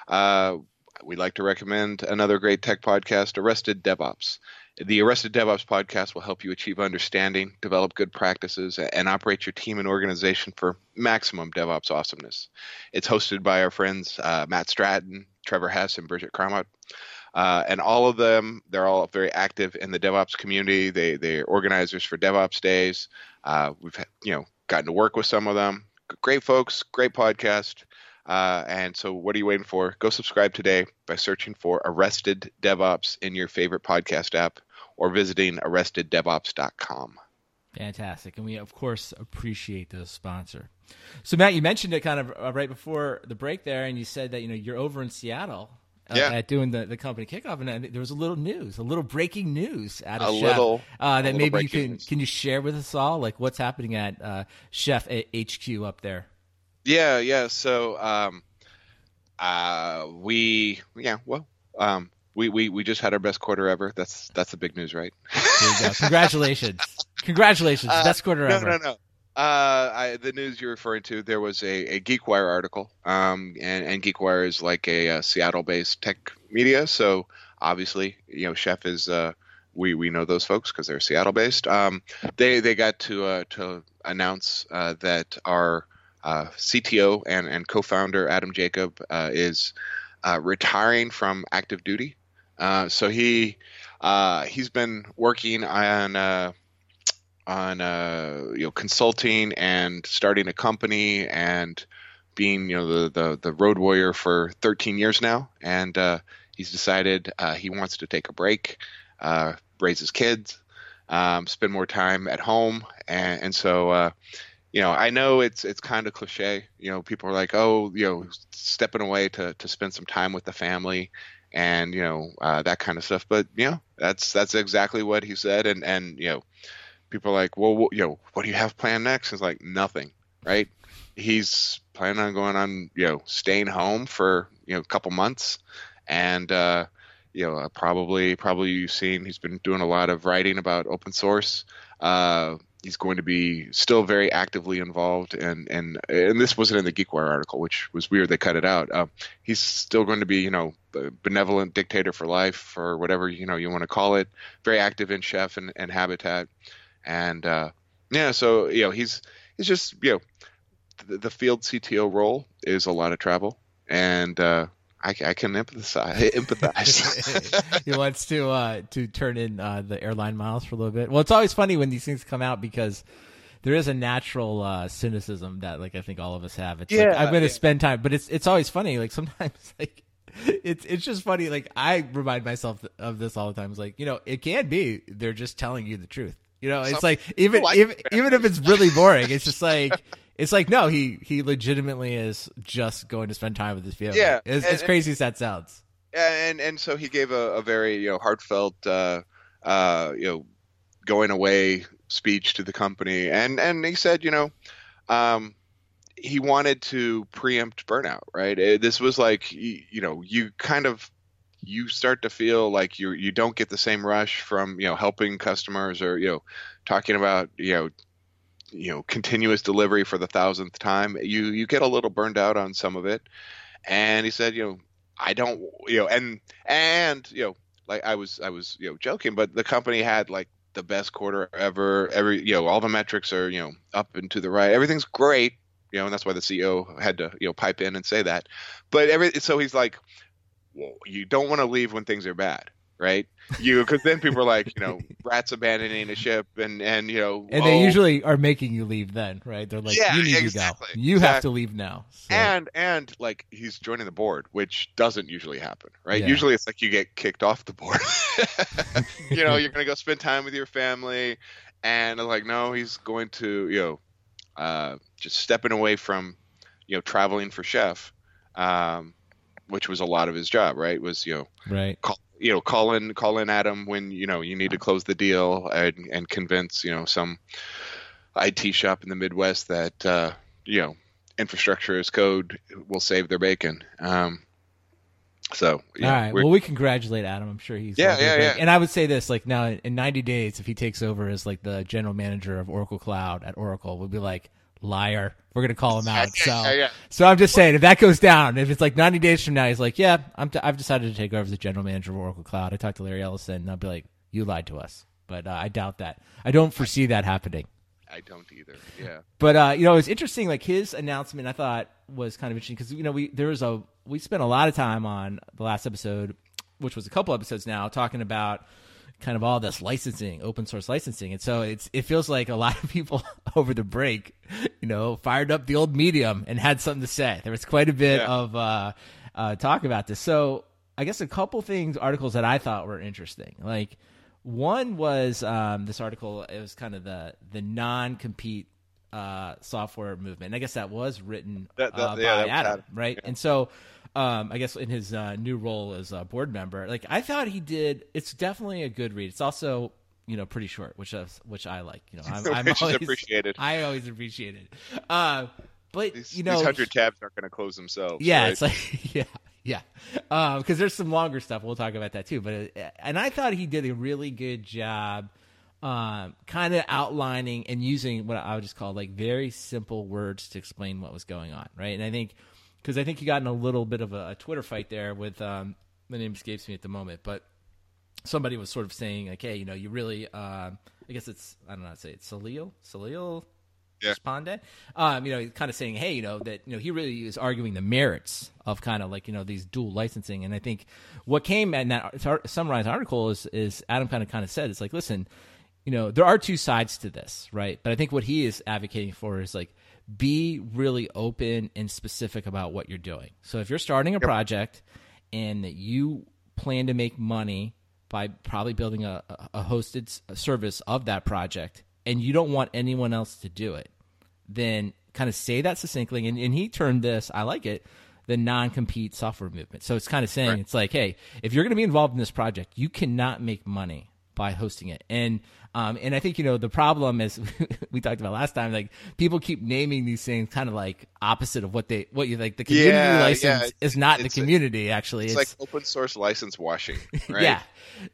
uh, we like to recommend another great tech podcast, Arrested DevOps. The Arrested DevOps podcast will help you achieve understanding, develop good practices, and operate your team and organization for maximum DevOps awesomeness. It's hosted by our friends uh, Matt Stratton, Trevor Hess, and Bridget Kromhout. Uh, and all of them, they're all very active in the DevOps community. They they're organizers for DevOps days. Uh, we've you know gotten to work with some of them. Great folks, great podcast. Uh, and so, what are you waiting for? Go subscribe today by searching for Arrested DevOps in your favorite podcast app or visiting arresteddevops.com. Fantastic. And we, of course, appreciate the sponsor. So, Matt, you mentioned it kind of uh, right before the break there, and you said that, you know, you're over in Seattle uh, Yeah. at doing the, the company kickoff, and uh, there was a little news, a little breaking news out of A Chef little- uh, that little maybe you can, news. can you share with us all, like what's happening at uh, Chef HQ up there? Yeah, yeah. So, um, uh, we, yeah, well, um, we, we, we just had our best quarter ever. That's that's the big news, right? There you go. Congratulations. Congratulations. Uh, Best quarter no, ever. No, no, Uh, I, the news you're referring to, there was a, a GeekWire article, um, and, and GeekWire is like a, uh Seattle-based tech media. So obviously, you know, Chef is uh, we we know those folks because they're Seattle-based. Um, they they got to uh, to announce uh, that our uh, CTO and and co-founder Adam Jacob uh, is uh, retiring from active duty. Uh, so he uh, he's been working on. On uh, you know consulting and starting a company and being you know the the, the road warrior for 13 years now. And uh, he's decided uh, he wants to take a break uh, raise his kids um, spend more time at home. And, and so uh, you know I know it's it's kind of cliche. You know people are like oh you know stepping away to to spend some time with the family and you know uh, that kind of stuff. But you know that's that's exactly what he said. And and you know people are like, well, you know, what do you have planned next? It's like nothing, right? He's planning on going on, you know, staying home for you know a couple months, and uh, you know, uh, probably probably you've seen he's been doing a lot of writing about open source. Uh, he's going to be still very actively involved, and and and this wasn't in the GeekWire article, which was weird. They cut it out. Uh, he's still going to be, you know, a benevolent dictator for life, or whatever you know you want to call it. Very active in Chef and, and Habitat and uh, yeah, so you know he's he's just you know the, the field CTO role is a lot of travel, and uh, I, I can empathize. empathize. he wants to uh, to turn in uh, the airline miles for a little bit. Well, it's always funny when these things come out because there is a natural uh, cynicism that like I think all of us have. It's like Yeah, I'm going to yeah. spend time, but it's it's always funny. Like sometimes like. It's it's just funny. Like I remind myself of this all the time. It's like you know, it can be they're just telling you the truth. You know, it's Some like even like even, even if it's really boring, it's just like it's like no, he he legitimately is just going to spend time with his family. Yeah, as, and- as crazy as that sounds. Yeah, and and so he gave a, a very you know heartfelt uh, uh, you know going away speech to the company, and and he said you know um, he wanted to preempt burnout. Right, this was like you know you kind of you start to feel like you you don't get the same rush from you know helping customers or you know talking about you know you know continuous delivery for the thousandth time you you get a little burned out on some of it and he said you know i don't you know and and you know like i was i was you know joking but the company had like the best quarter ever every you know all the metrics are you know up and to the right everything's great you know and that's why the ceo had to you know pipe in and say that but every so he's like well, you don't want to leave when things are bad right you because then people are like you know rats abandoning a ship and and you know And they oh, usually are making you leave then, right? They're like, Yeah, you need exactly, to go. You have to leave now. So, and and like he's joining the board which doesn't usually happen right Yeah. usually it's like you get kicked off the board you know you're gonna go spend time with your family and like no he's going to you know uh, just stepping away from you know traveling for chef um, which was a lot of his job, right? Was you know right. Call, you know, call in, call in Adam when you know you need to close the deal and and convince you know some IT shop in the Midwest that uh, you know infrastructure as code will save their bacon. Um, so yeah, all right. Well, we congratulate Adam. I'm sure he's yeah, yeah, yeah. And I would say this: like now, in 90 days, if he takes over as like the general manager of Oracle Cloud at Oracle, we'll be like liar. We're gonna call him out. So, yeah, yeah. so I'm just saying, if that goes down, if it's like 90 days from now, he's like, yeah, I'm t- I've decided to take over as the general manager of Oracle Cloud. I talked to Larry Ellison, and I'll be like, you lied to us. But uh, I doubt that. I don't foresee that happening. I don't either. Yeah. But uh, you know, it's interesting. Like his announcement, I thought was kind of interesting because you know we there was a we spent a lot of time on the last episode, which was a couple episodes now, talking about kind of all this licensing, open source licensing, and so it's it feels like a lot of people over the break, you know, fired up the old medium and had something to say. There was quite a bit yeah. of uh, uh, talk about this. So I guess a couple things, articles that I thought were interesting, like one was um, this article. It was kind of the the non compete uh, software movement. And I guess that was written that, that, uh, yeah, by Adam, Adam, right? Yeah. And so, um, I guess in his uh, new role as a board member, like I thought he did. It's definitely a good read. It's also you know pretty short, which is, which I like. You know, I'm, I'm always appreciated. I always appreciate it. Uh, but these, you know, these hundred tabs aren't going to close themselves. Yeah, right? it's like yeah. Yeah, because um, there's some longer stuff. We'll talk about that too. But uh, and I thought he did a really good job, um, kind of outlining and using what I would just call like very simple words to explain what was going on, right? And I think because I think he got in a little bit of a, a Twitter fight there with um, the name escapes me at the moment, but somebody was sort of saying like, hey, you know, you really, uh, I guess it's I don't know how to say it, Salil, Salil yeah. Deshpande, um, you know, kind of saying, hey, you know, that you know he really is arguing the merits of kind of like you know these dual licensing, and I think what came in that summarized article is is Adam kind of kind of said it's like, listen, you know, there are two sides to this, right? But I think what he is advocating for is like be really open and specific about what you're doing. So if you're starting a yep. project and you plan to make money by probably building a, a hosted service of that project and you don't want anyone else to do it, then kind of say that succinctly. And, and he turned this, I like it, the non compete software movement. So it's kind of saying, right. it's like, hey, if you're going to be involved in this project, you cannot make money by hosting it. And um, and I think you know the problem is we talked about last time. Like people keep naming these things kind of like opposite of what they what you like. The community yeah, license yeah. is not the community. A, actually, it's, it's, like open source license washing. Right? yeah.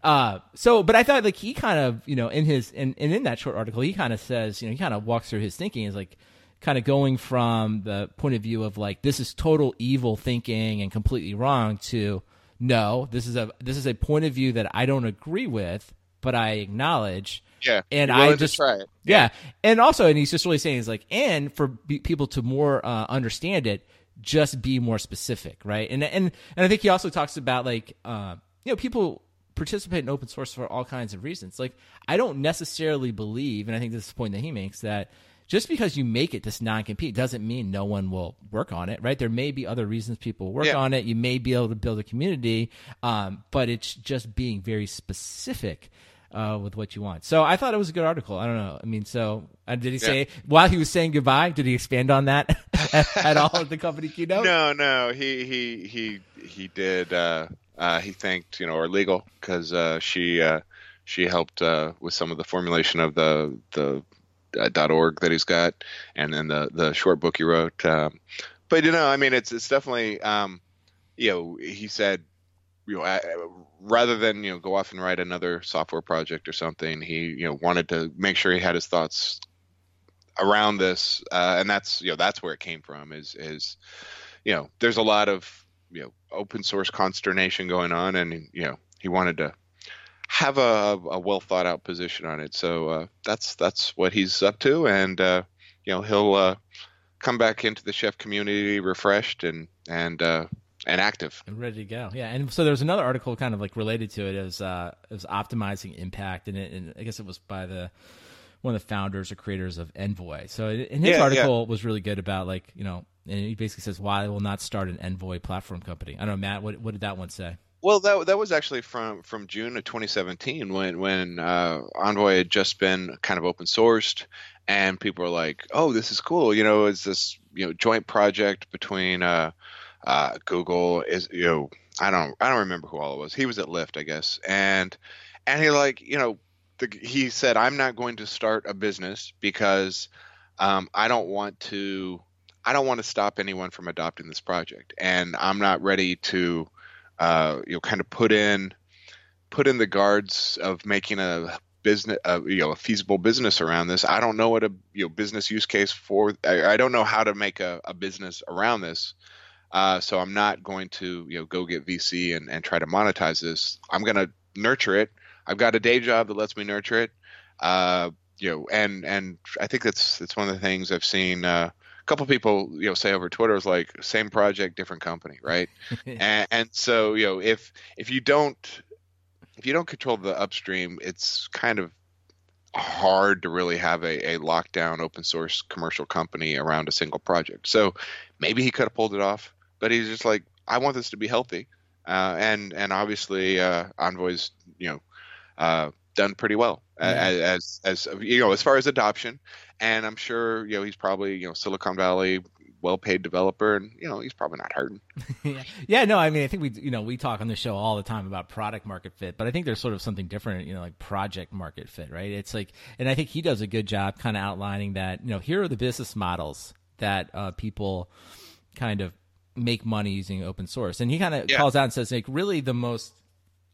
Uh, so, but I thought like he kind of you know in his and, and in that short article he kind of says you know he kind of walks through his thinking is like kind of going from the point of view of like this is total evil thinking and completely wrong to no this is a this is a point of view that I don't agree with but I acknowledge. Yeah, and I just try it. Yeah. yeah. and also, and he's just really saying he's like, and for people to more uh, understand it, just be more specific, right? And and and I think he also talks about like, uh, you know, people participate in open source for all kinds of reasons. Like, I don't necessarily believe, and I think this is the point that he makes that just because you make it this non-compete doesn't mean no one will work on it, right? There may be other reasons people work yeah. on it. You may be able to build a community, um, but it's just being very specific uh, with what you want. So I thought it was a good article. I don't know. I mean, so uh, did he say while he was saying goodbye? Did he expand on that at all at the company keynote? No, no. He he he he did. Uh, uh, he thanked you know our legal because uh, she uh, she helped uh, with some of the formulation of the the uh, .org that he's got, and then the the short book he wrote. Um, but you know, I mean, it's it's definitely um, you know he said you know, rather than you know go off and write another software project or something, he you know wanted to make sure he had his thoughts around this, uh, and that's you know that's where it came from. Is is you know there's a lot of you know open source consternation going on, and you know he wanted to have a, a well thought out position on it. So uh, that's that's what he's up to, and uh, you know he'll uh, come back into the chef community refreshed and and uh, and active and ready to go. Yeah, and so there's another article kind of like related to it as uh, as optimizing impact, and, it, and I guess it was by the one of the founders or creators of Envoy. So in his yeah, article yeah. was really good about like you know, and he basically says why I will not start an Envoy platform company. I don't know, Matt. What what did that one say? Well, that that was actually from from June of 2017 when when uh, Envoy had just been kind of open sourced, and people were like, "Oh, this is cool." You know, it's this you know joint project between. Uh, uh, Google is you know I don't I don't remember who all it was. He was at Lyft, I guess, and and he like you know the, he said I'm not going to start a business because um, I don't want to I don't want to stop anyone from adopting this project, and I'm not ready to uh, you know kind of put in put in the guards of making a business, uh, you know, a feasible business around this. I don't know what a you know business use case for. I, I don't know how to make a, a business around this. Uh, so I'm not going to you know go get VC and, and try to monetize this. I'm going to nurture it. I've got a day job that lets me nurture it. Uh, you know, and and I think that's that's one of the things I've seen. Uh, a couple people you know say over Twitter is like same project, different company, right? and, and so you know if if you don't if you don't control the upstream, it's kind of hard to really have a, a lockdown open source commercial company around a single project. So maybe he could have pulled it off, but he's just like, I want this to be healthy, uh, and and obviously uh, Envoy's you know uh, done pretty well as, as you know as far as adoption, and I'm sure you know he's probably you know Silicon Valley well paid developer and you know he's probably not hurting. Yeah. yeah no i mean i think we you know we talk on the show all the time about product market fit but i think there's sort of something different you know like project market fit right? It's like and i think he does a good job kind of outlining that you know here are the business models that uh, people kind of make money using open source and he kind of yeah. calls out and says like really the most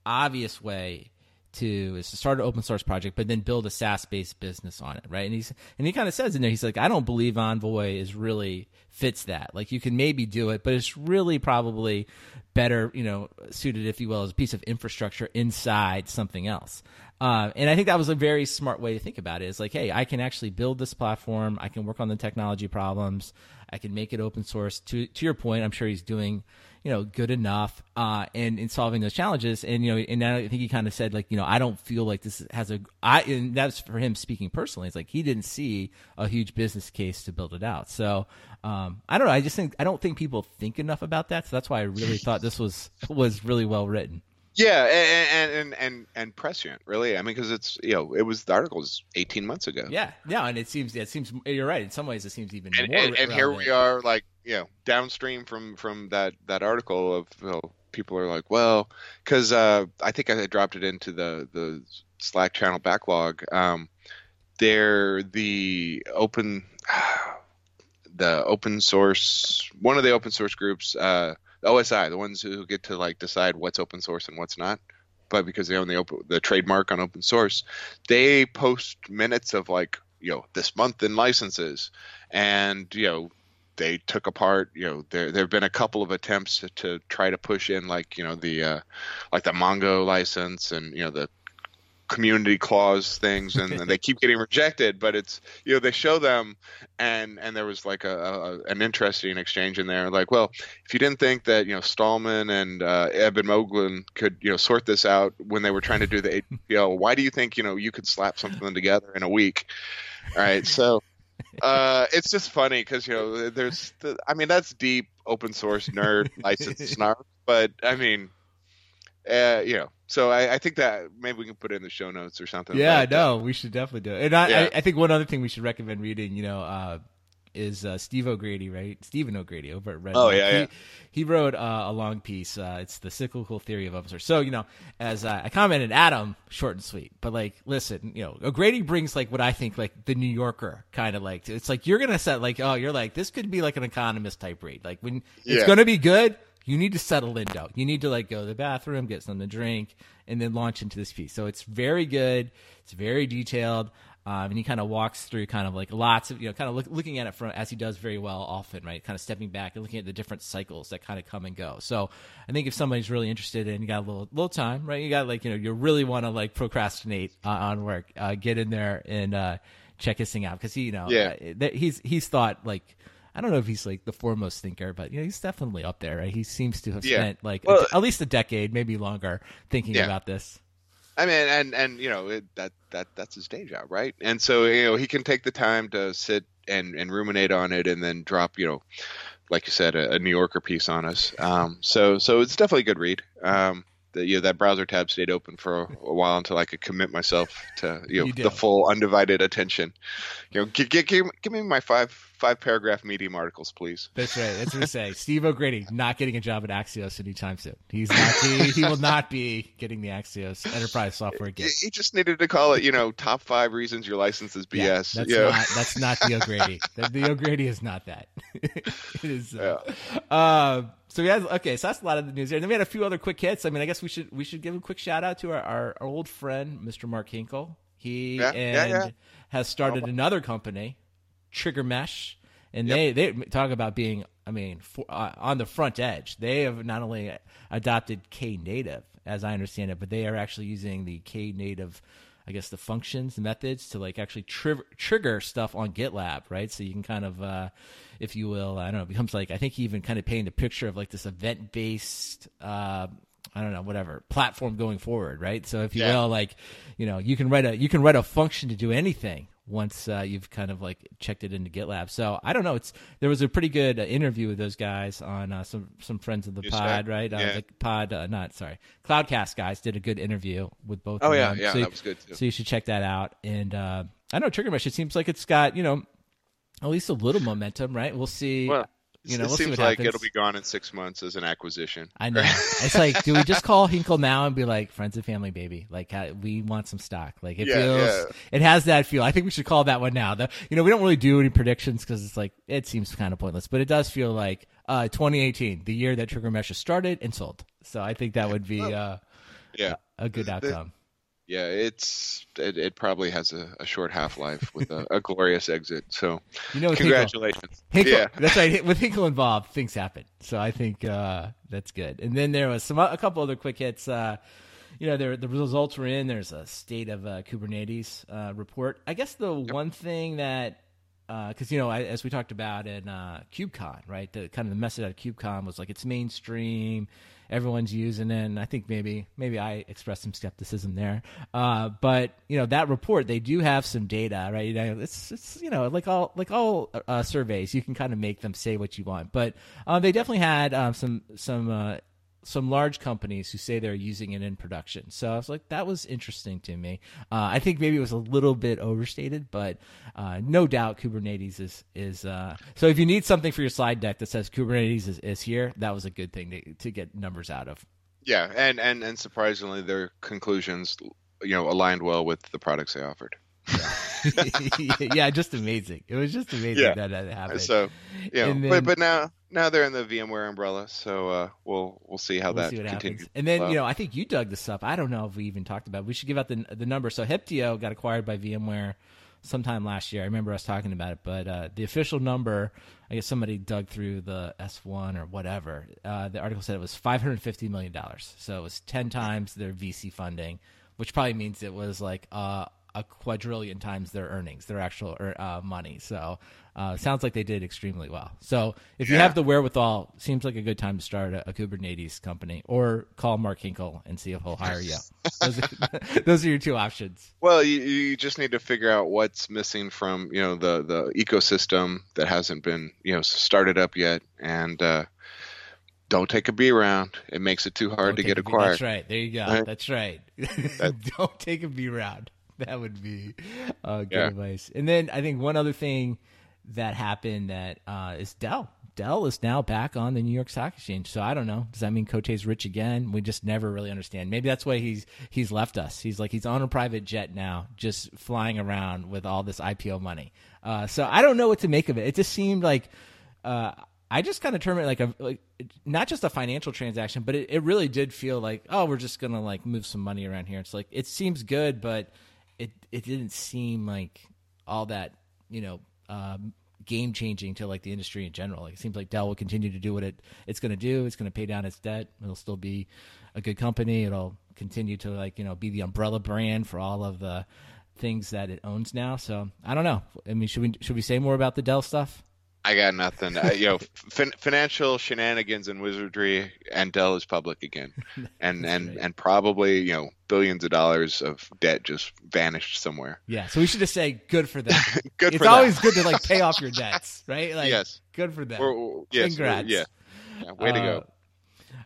obvious way to is to start an open source project, but then build a SaaS based business on it, right? And he's and he kind of says in there, he's like, I don't believe Envoy is really fits that. Like you can maybe do it, but it's really probably better, you know, suited, if you will, as a piece of infrastructure inside something else. Uh, and I think that was a very smart way to think about it. It's like, hey, I can actually build this platform. I can work on the technology problems. I can make it open source. To to your point, I'm sure he's doing you know good enough uh, in in solving those challenges. And you know, and I think he kind of said like you know I don't feel like this has a I and that's for him speaking personally. It's like he didn't see a huge business case to build it out. So um, I don't know. I just think I don't think people think enough about that. So that's why I really thought this was was really well written. Yeah, and and and and prescient, really. I mean, because it's you know, it was the articles eighteen months ago. Yeah, yeah, and it seems it seems you're right. In some ways, it seems even and, more. And, and here we are, like you know, downstream from from that that article of you know, people are like, well, because uh, I think I dropped it into the the Slack channel backlog. Um, they're the open the open source one of the open source groups. Uh, OSI, the ones who get to like decide what's open source and what's not, but because they own the open, the trademark on open source, they post minutes of like you know this month in licenses, and you know they took apart you know there there have been a couple of attempts to, to try to push in like you know the uh, like the Mongo license and you know the community clause things and, they keep getting rejected but it's you know they show them and and there was like a, a, an interesting exchange in there like well if you didn't think that you know Stallman and uh, Eben Moglen could you know sort this out when they were trying to do the APL why do you think you know you could slap something together in a week? All right so uh, it's just funny because you know there's the, I mean that's deep open source nerd license snark but I mean uh, you know so I, I, think that maybe we can put it in the show notes or something. Yeah, no, we should definitely do it. And I, yeah. I, I, think one other thing we should recommend reading, you know, uh, is uh, Steve O'Grady, right? Stephen O'Grady over at Red. Oh yeah, he, yeah. He wrote uh, a long piece. Uh, it's the cyclical theory of source. So you know, as uh, I commented, Adam, short and sweet. But like, listen, you know, O'Grady brings like what I think like the New Yorker kind of like. It's like you're gonna set like, oh, you're like this could be like an economist type read. Like when it's gonna be good, you need to settle in though. You need to like go to the bathroom, get something to drink, and then launch into this piece. So it's very good. It's very detailed. Um, and he kind of walks through kind of like lots of you know kind of look, looking at it from as he does very well often right kind of stepping back and looking at the different cycles that kind of come and go so i think if somebody's really interested and you got a little little time right you got like you know you really want to like procrastinate uh, on work uh, get in there and uh, check his thing out because he you know yeah. Uh, he's he's thought like I don't know if he's like the foremost thinker, but you know, he's definitely up there. Right? He seems to have yeah. spent like well, a, at least a decade, maybe longer, thinking yeah. about this. I mean, and and you know it, that that that's his day job, right? And so you know he can take the time to sit and and ruminate on it, and then drop you know, like you said, a, a New Yorker piece on us. Um, so so it's definitely a good read. Um, the, you know that browser tab stayed open for a, a while until I could commit myself to you know you the full undivided attention. You know, give, give, give me my five five paragraph medium articles, please. That's right. That's what I say. Steve O'Grady not getting a job at Axios anytime soon. He's not. He, he will not be getting the Axios enterprise software gig. He just needed to call it, you know, top five reasons your license is BS. Yeah, that's yeah. not. That's not the O'Grady. the, the O'Grady is not that. it is. Uh, uh, so we had okay. So that's a lot of the news there. And then we had a few other quick hits. I mean, I guess we should we should give a quick shout out to our, our, our old friend, Mr. Mark Hinkle. He Yeah, and yeah, yeah. has started another company, TriggerMesh, and Yep. they they talk about being, I mean, for, uh, on the front edge. They have not only adopted Knative, as I understand it, but they are actually using the Knative. I guess the functions, the methods to like actually tri- trigger stuff on GitLab, right? So you can kind of, uh, if you will, I don't know, it becomes like I think he even kind of painted a picture of like this event based, uh, I don't know, whatever platform going forward, right? So if you Yeah. will, like, you know, you can write a you can write a function to do anything once uh, you've kind of like checked it into GitLab. So I don't know. It's there was a pretty good uh, interview with those guys on uh, some some friends of the Yes, pod, sir. right? Uh, Yeah. the pod, uh, not sorry, Cloudcast guys did a good interview with both. Oh of yeah, them. yeah, So you- that was good too. so you should check that out. And uh, I know TriggerMesh. It seems like it's got you know at least a little momentum, right? We'll see. Well, you know, it we'll see seems what like happens. it'll be gone in six months as an acquisition. I know. it's like, do we just call Hinkle now and be like friends and family, baby? Like, we want some stock. Like, it Yeah, feels, yeah. it has that feel. I think we should call that one now. The, you know, we don't really do any predictions because it's like it seems kind of pointless, but it does feel like uh, 2018, the year that TriggerMesh started and sold. So I think that would be uh, Yeah, a good The- outcome. Yeah, it's it, it probably has a, a short half life with a, a glorious exit. So You know, congratulations. Hinkle, Yeah, that's right. With Hinkle involved, things happen. So I think uh, that's good. And then there was some a couple other quick hits. Uh, you know, there the results were in. There's a state of uh, Kubernetes uh, report. I guess the one thing that because you know I, as we talked about in uh, KubeCon, right? The kind of the message out of KubeCon was like it's mainstream, everyone's using it. And I think maybe maybe I expressed some skepticism there. Uh, but you know that report they do have some data, right? You know, it's it's you know like all like all uh, surveys, you can kind of make them say what you want. But uh, they definitely had um, some some. Some large companies who say they're using it in production. So I was like, that was interesting to me. Uh, I think maybe it was a little bit overstated, but uh, no doubt Kubernetes is is. Uh, so if you need something for your slide deck that says Kubernetes is, is here, that was a good thing to, to get numbers out of. yeah, and and and surprisingly, their conclusions, you know, aligned well with the products they offered. yeah, just amazing. It was just amazing Yeah. that that happened. So, you know, but but now now they're in the VMware umbrella, so uh, we'll we'll see how We'll that see continues. happens. And then, you know, I think you dug this up. I don't know if we even talked about it. We should give out the the number. So Heptio got acquired by VMware sometime last year. I remember us talking about it, but uh, the official number, I guess somebody dug through the S1 or whatever. Uh, the article said it was $550 million. So it was 10 times their VC funding, which probably means it was like uh, a quadrillion times their earnings, their actual er, uh, money. So uh, sounds like they did extremely well. So if you Yeah. have the wherewithal, seems like a good time to start a, a Kubernetes company or call Mark Hinkle and see if he'll hire you. those, are, those are your two options. Well, you, you just need to figure out what's missing from you know the the ecosystem that hasn't been you know started up yet, and uh, don't take a B round. It makes it too hard Don't to get acquired. That's right. There you go. Right. That's right. Don't take a B round. That would be uh, good Yeah. advice. And then I think one other thing that happened that uh, is Dell. Dell is now back on the New York Stock Exchange. So I don't know. Does that mean Cote's rich again? We just never really understand. Maybe that's why he's he's left us. He's like he's on a private jet now, just flying around with all this IPO money. Uh, so I don't know what to make of it. It just seemed like uh, I just kind of term it like a like not just a financial transaction, but it, it really did feel like oh we're just gonna like move some money around here. It's like it seems good, but it it didn't seem like all that you know um, game changing to like the industry in general. Like it seems like Dell will continue to do what it it's going to do. It's going to pay down its debt. It'll still be a good company. It'll continue to like you know be the umbrella brand for all of the things that it owns now. So I don't know. I mean, should we should we say more about the Dell stuff? I got nothing. I, you know, fin- financial shenanigans and wizardry, and Dell is public again, and and right. and probably you know billions of dollars of debt just vanished somewhere. Yeah. So we should just say good for them. Good for that. it's always them. good to like pay off your debts, right? Like, yes. Good for them. We're, we're- yes, we're- Congrats. yeah. yeah. Way to Uh, go.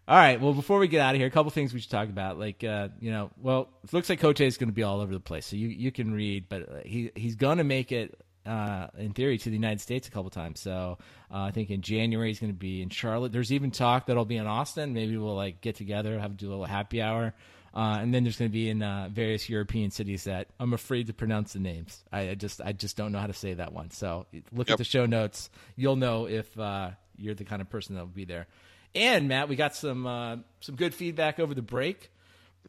All right. Well, before we get out of here, a couple things we should talk about. Like, uh, you know, well, it looks like Cote is going to be all over the place. So you, you can read, but uh, he he's going to make it uh, in theory, to the United States a couple times. So uh, I think in January he's going to be in Charlotte. There's even talk that I'll be in Austin. Maybe we'll like get together, have do a little happy hour. Uh, and then there's going to be in uh, various European cities that I'm afraid to pronounce the names. I, I, just I just don't know how to say that one. So look yep. at the show notes. You'll know if uh, you're the kind of person that will be there. And Matt, we got some uh, some good feedback over the break.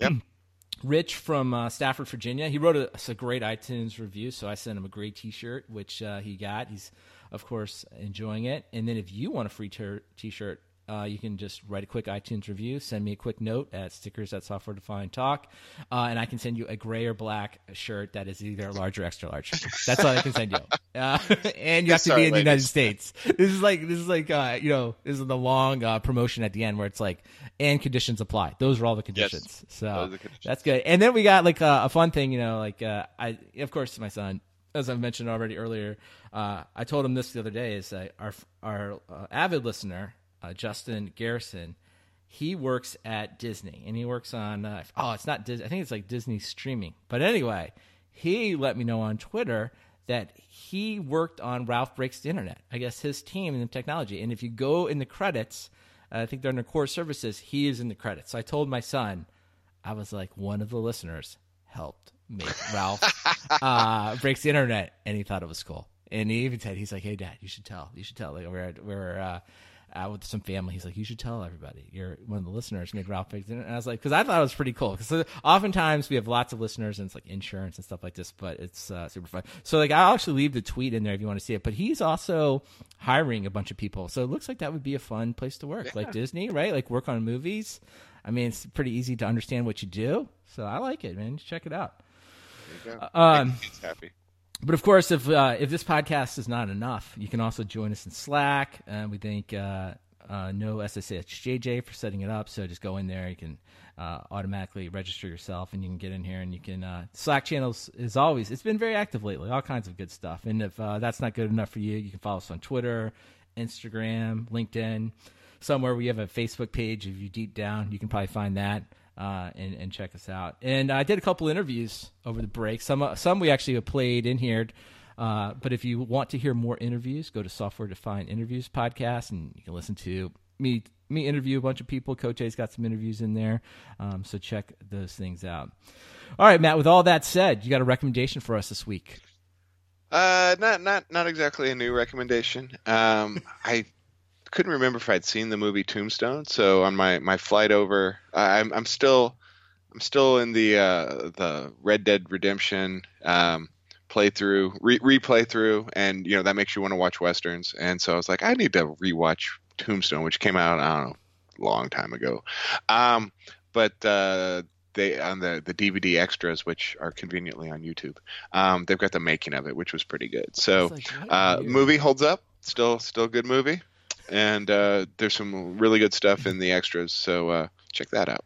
Yep. Rich from uh, Stafford, Virginia. He wrote a, a, great iTunes review, so I sent him a great T-shirt, which uh, he got. He's of course enjoying it. And then if you want a free ter- T-shirt uh, you can just write a quick iTunes review, send me a quick note at stickers at software defined talk, uh, and I can send you a gray or black shirt that is either large or extra large. That's all I can send you. Uh, and you have to be in the United States. This is like this is like uh, you know this is the long uh, promotion at the end where it's like and conditions apply. Those are all the conditions. Yes, so conditions. that's good. And then we got like uh, a fun thing, you know, like I of course my son as I mentioned already earlier, uh, I told him this the other day. Is uh, our our uh, avid listener uh, Justin Garrison, he works at Disney and he works on uh, oh it's not Disney I think it's like Disney streaming. But anyway he let me know on Twitter that he worked on Ralph Breaks the Internet I guess his team in the technology. And if you go in the credits uh, I think they're in the core services he is in the credits. So I told my son I was like one of the listeners helped make Ralph uh, Breaks the Internet and he thought it was cool. And he even said he's like hey dad you should tell. You should tell like we're we're uh, out with some family. He's like, you should tell everybody. You're one of the listeners, Nick Ralph picked And I was like, because I thought it was pretty cool. Because oftentimes we have lots of listeners and it's like insurance and stuff like this, but it's uh, super fun. So like, I'll actually leave the tweet in there if you want to see it. But he's also hiring a bunch of people, so it looks like that would be a fun place to work, yeah. like Disney, right? Like work on movies. I mean, it's pretty easy to understand what you do, so I like it, man. Check it out. Uh, um, happy but of course, if uh, if this podcast is not enough, you can also join us in Slack. Uh, we thank uh, uh, no SSHJJ for setting it up. So just go in there. You can uh, automatically register yourself, and you can get in here. And you can uh, Slack channels is always it's been very active lately. All kinds of good stuff. And if that's not good enough for you, you can follow us on Twitter, Instagram, LinkedIn. Somewhere we have a Facebook page. If you deep down, you can probably find that uh, and, and check us out. And I did a couple interviews over the break. Some uh, some we actually have played in here. Uh, but if you want to hear more interviews, go to Software Defined Interviews podcast, and you can listen to me me interview a bunch of people. Cote's got some interviews in there, um, so check those things out. All right, Matt. With all that said, you got a recommendation for us this week? Uh, not not not exactly a new recommendation. Um, I couldn't remember if I'd seen the movie Tombstone. So on my, my flight over, I'm I'm still I'm still in the uh, the Red Dead Redemption um, playthrough, re- replay through, and you know that makes you want to watch westerns. And so I was like, I need to rewatch Tombstone, which came out I don't know, a long time ago. Um, but uh, they on the the DVD extras, which are conveniently on YouTube, um, they've got the making of it, which was pretty good. So, like, uh, movie holds up. Still, still good movie and uh, there's some really good stuff in the extras. So uh, check that out.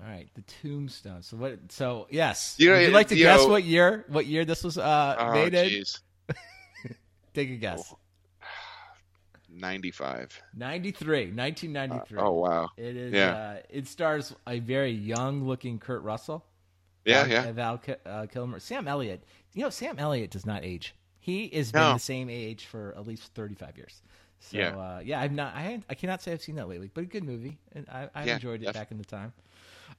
All right, the Tombstone. So what? So yes, you know, would you like to you guess know, what year? What year this was uh, oh, made in? Take a guess. 95. 93, 1993. Uh, oh wow. It is. Yeah. Uh, it stars a very young-looking Kurt Russell. Yeah, Val, yeah. Val uh, Kilmer, Sam Elliott. You know, Sam Elliott does not age. He has no. been the same age for at least 35 years. So yeah, uh, yeah I've not, I, I cannot say I've seen that lately, but a good movie, and I, I yeah, enjoyed it definitely. back in the time.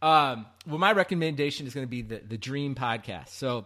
Um, well, my recommendation is going to be the the Dream podcast. So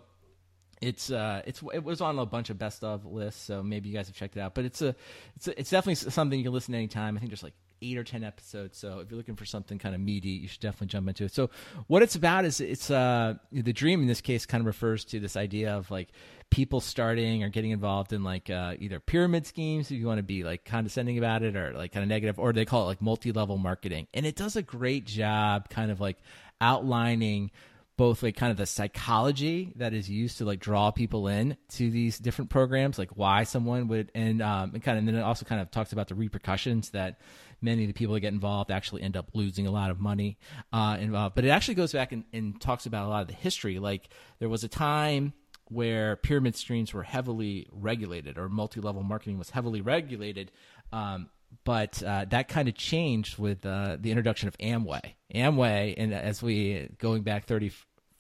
it's uh it's it was on a bunch of best of lists, so maybe you guys have checked it out. But it's a it's a, it's definitely something you can listen to anytime. I think there's like eight or ten episodes. So if you're looking for something kind of meaty, you should definitely jump into it. So what it's about is it's uh the dream in this case kind of refers to this idea of like people starting or getting involved in like uh, either pyramid schemes if you want to be like condescending about it or like kind of negative or they call it like multi-level marketing. And it does a great job kind of like outlining both like kind of the psychology that is used to like draw people in to these different programs like why someone would and um and kind of and then it also kind of talks about the repercussions that many of the people that get involved actually end up losing a lot of money uh involved. But it actually goes back and, and talks about a lot of the history. Like there was a time where pyramid streams were heavily regulated or multi-level marketing was heavily regulated um, but uh, that kind of changed with uh, the introduction of amway amway and as we going back 30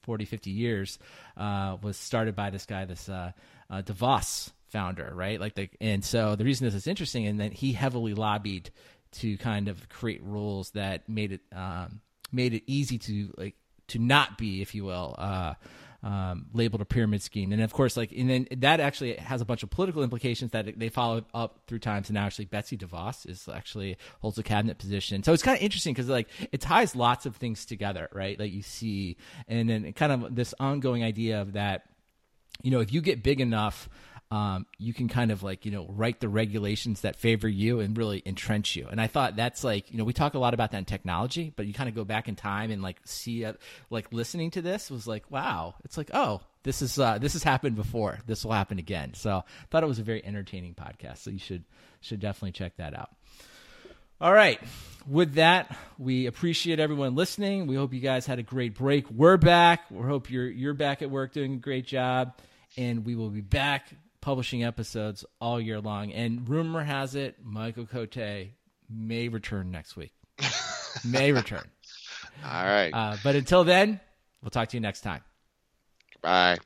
40 50 years uh, was started by this guy this uh, uh, devos founder, right? Like the and so the reason this is interesting, and then he heavily lobbied to kind of create rules that made it um, made it easy to like to not be, if you will. Um, labeled a pyramid scheme, and of course, like, and then that actually has a bunch of political implications that they followed up through times. And now, actually, Betsy DeVos is actually holds a cabinet position, so it's kind of interesting because like it ties lots of things together, right? Like you see, and then kind of this ongoing idea of that, you know, if you get big enough um, you can kind of like you know write the regulations that favor you and really entrench you. And I thought that's like you know we talk a lot about that in technology, but you kind of go back in time and like see it, like listening to this was like wow, it's like oh this is uh, this has happened before, this will happen again. So I thought it was a very entertaining podcast. So you should should definitely check that out. All right. With that, we appreciate everyone listening. We hope you guys had a great break. We're back. We hope you're you're back at work doing a great job, and we will be back publishing episodes all year long. And rumor has it, Michael Cote may return next week. may return. All right. Uh, but until then, we'll talk to you next time. Bye.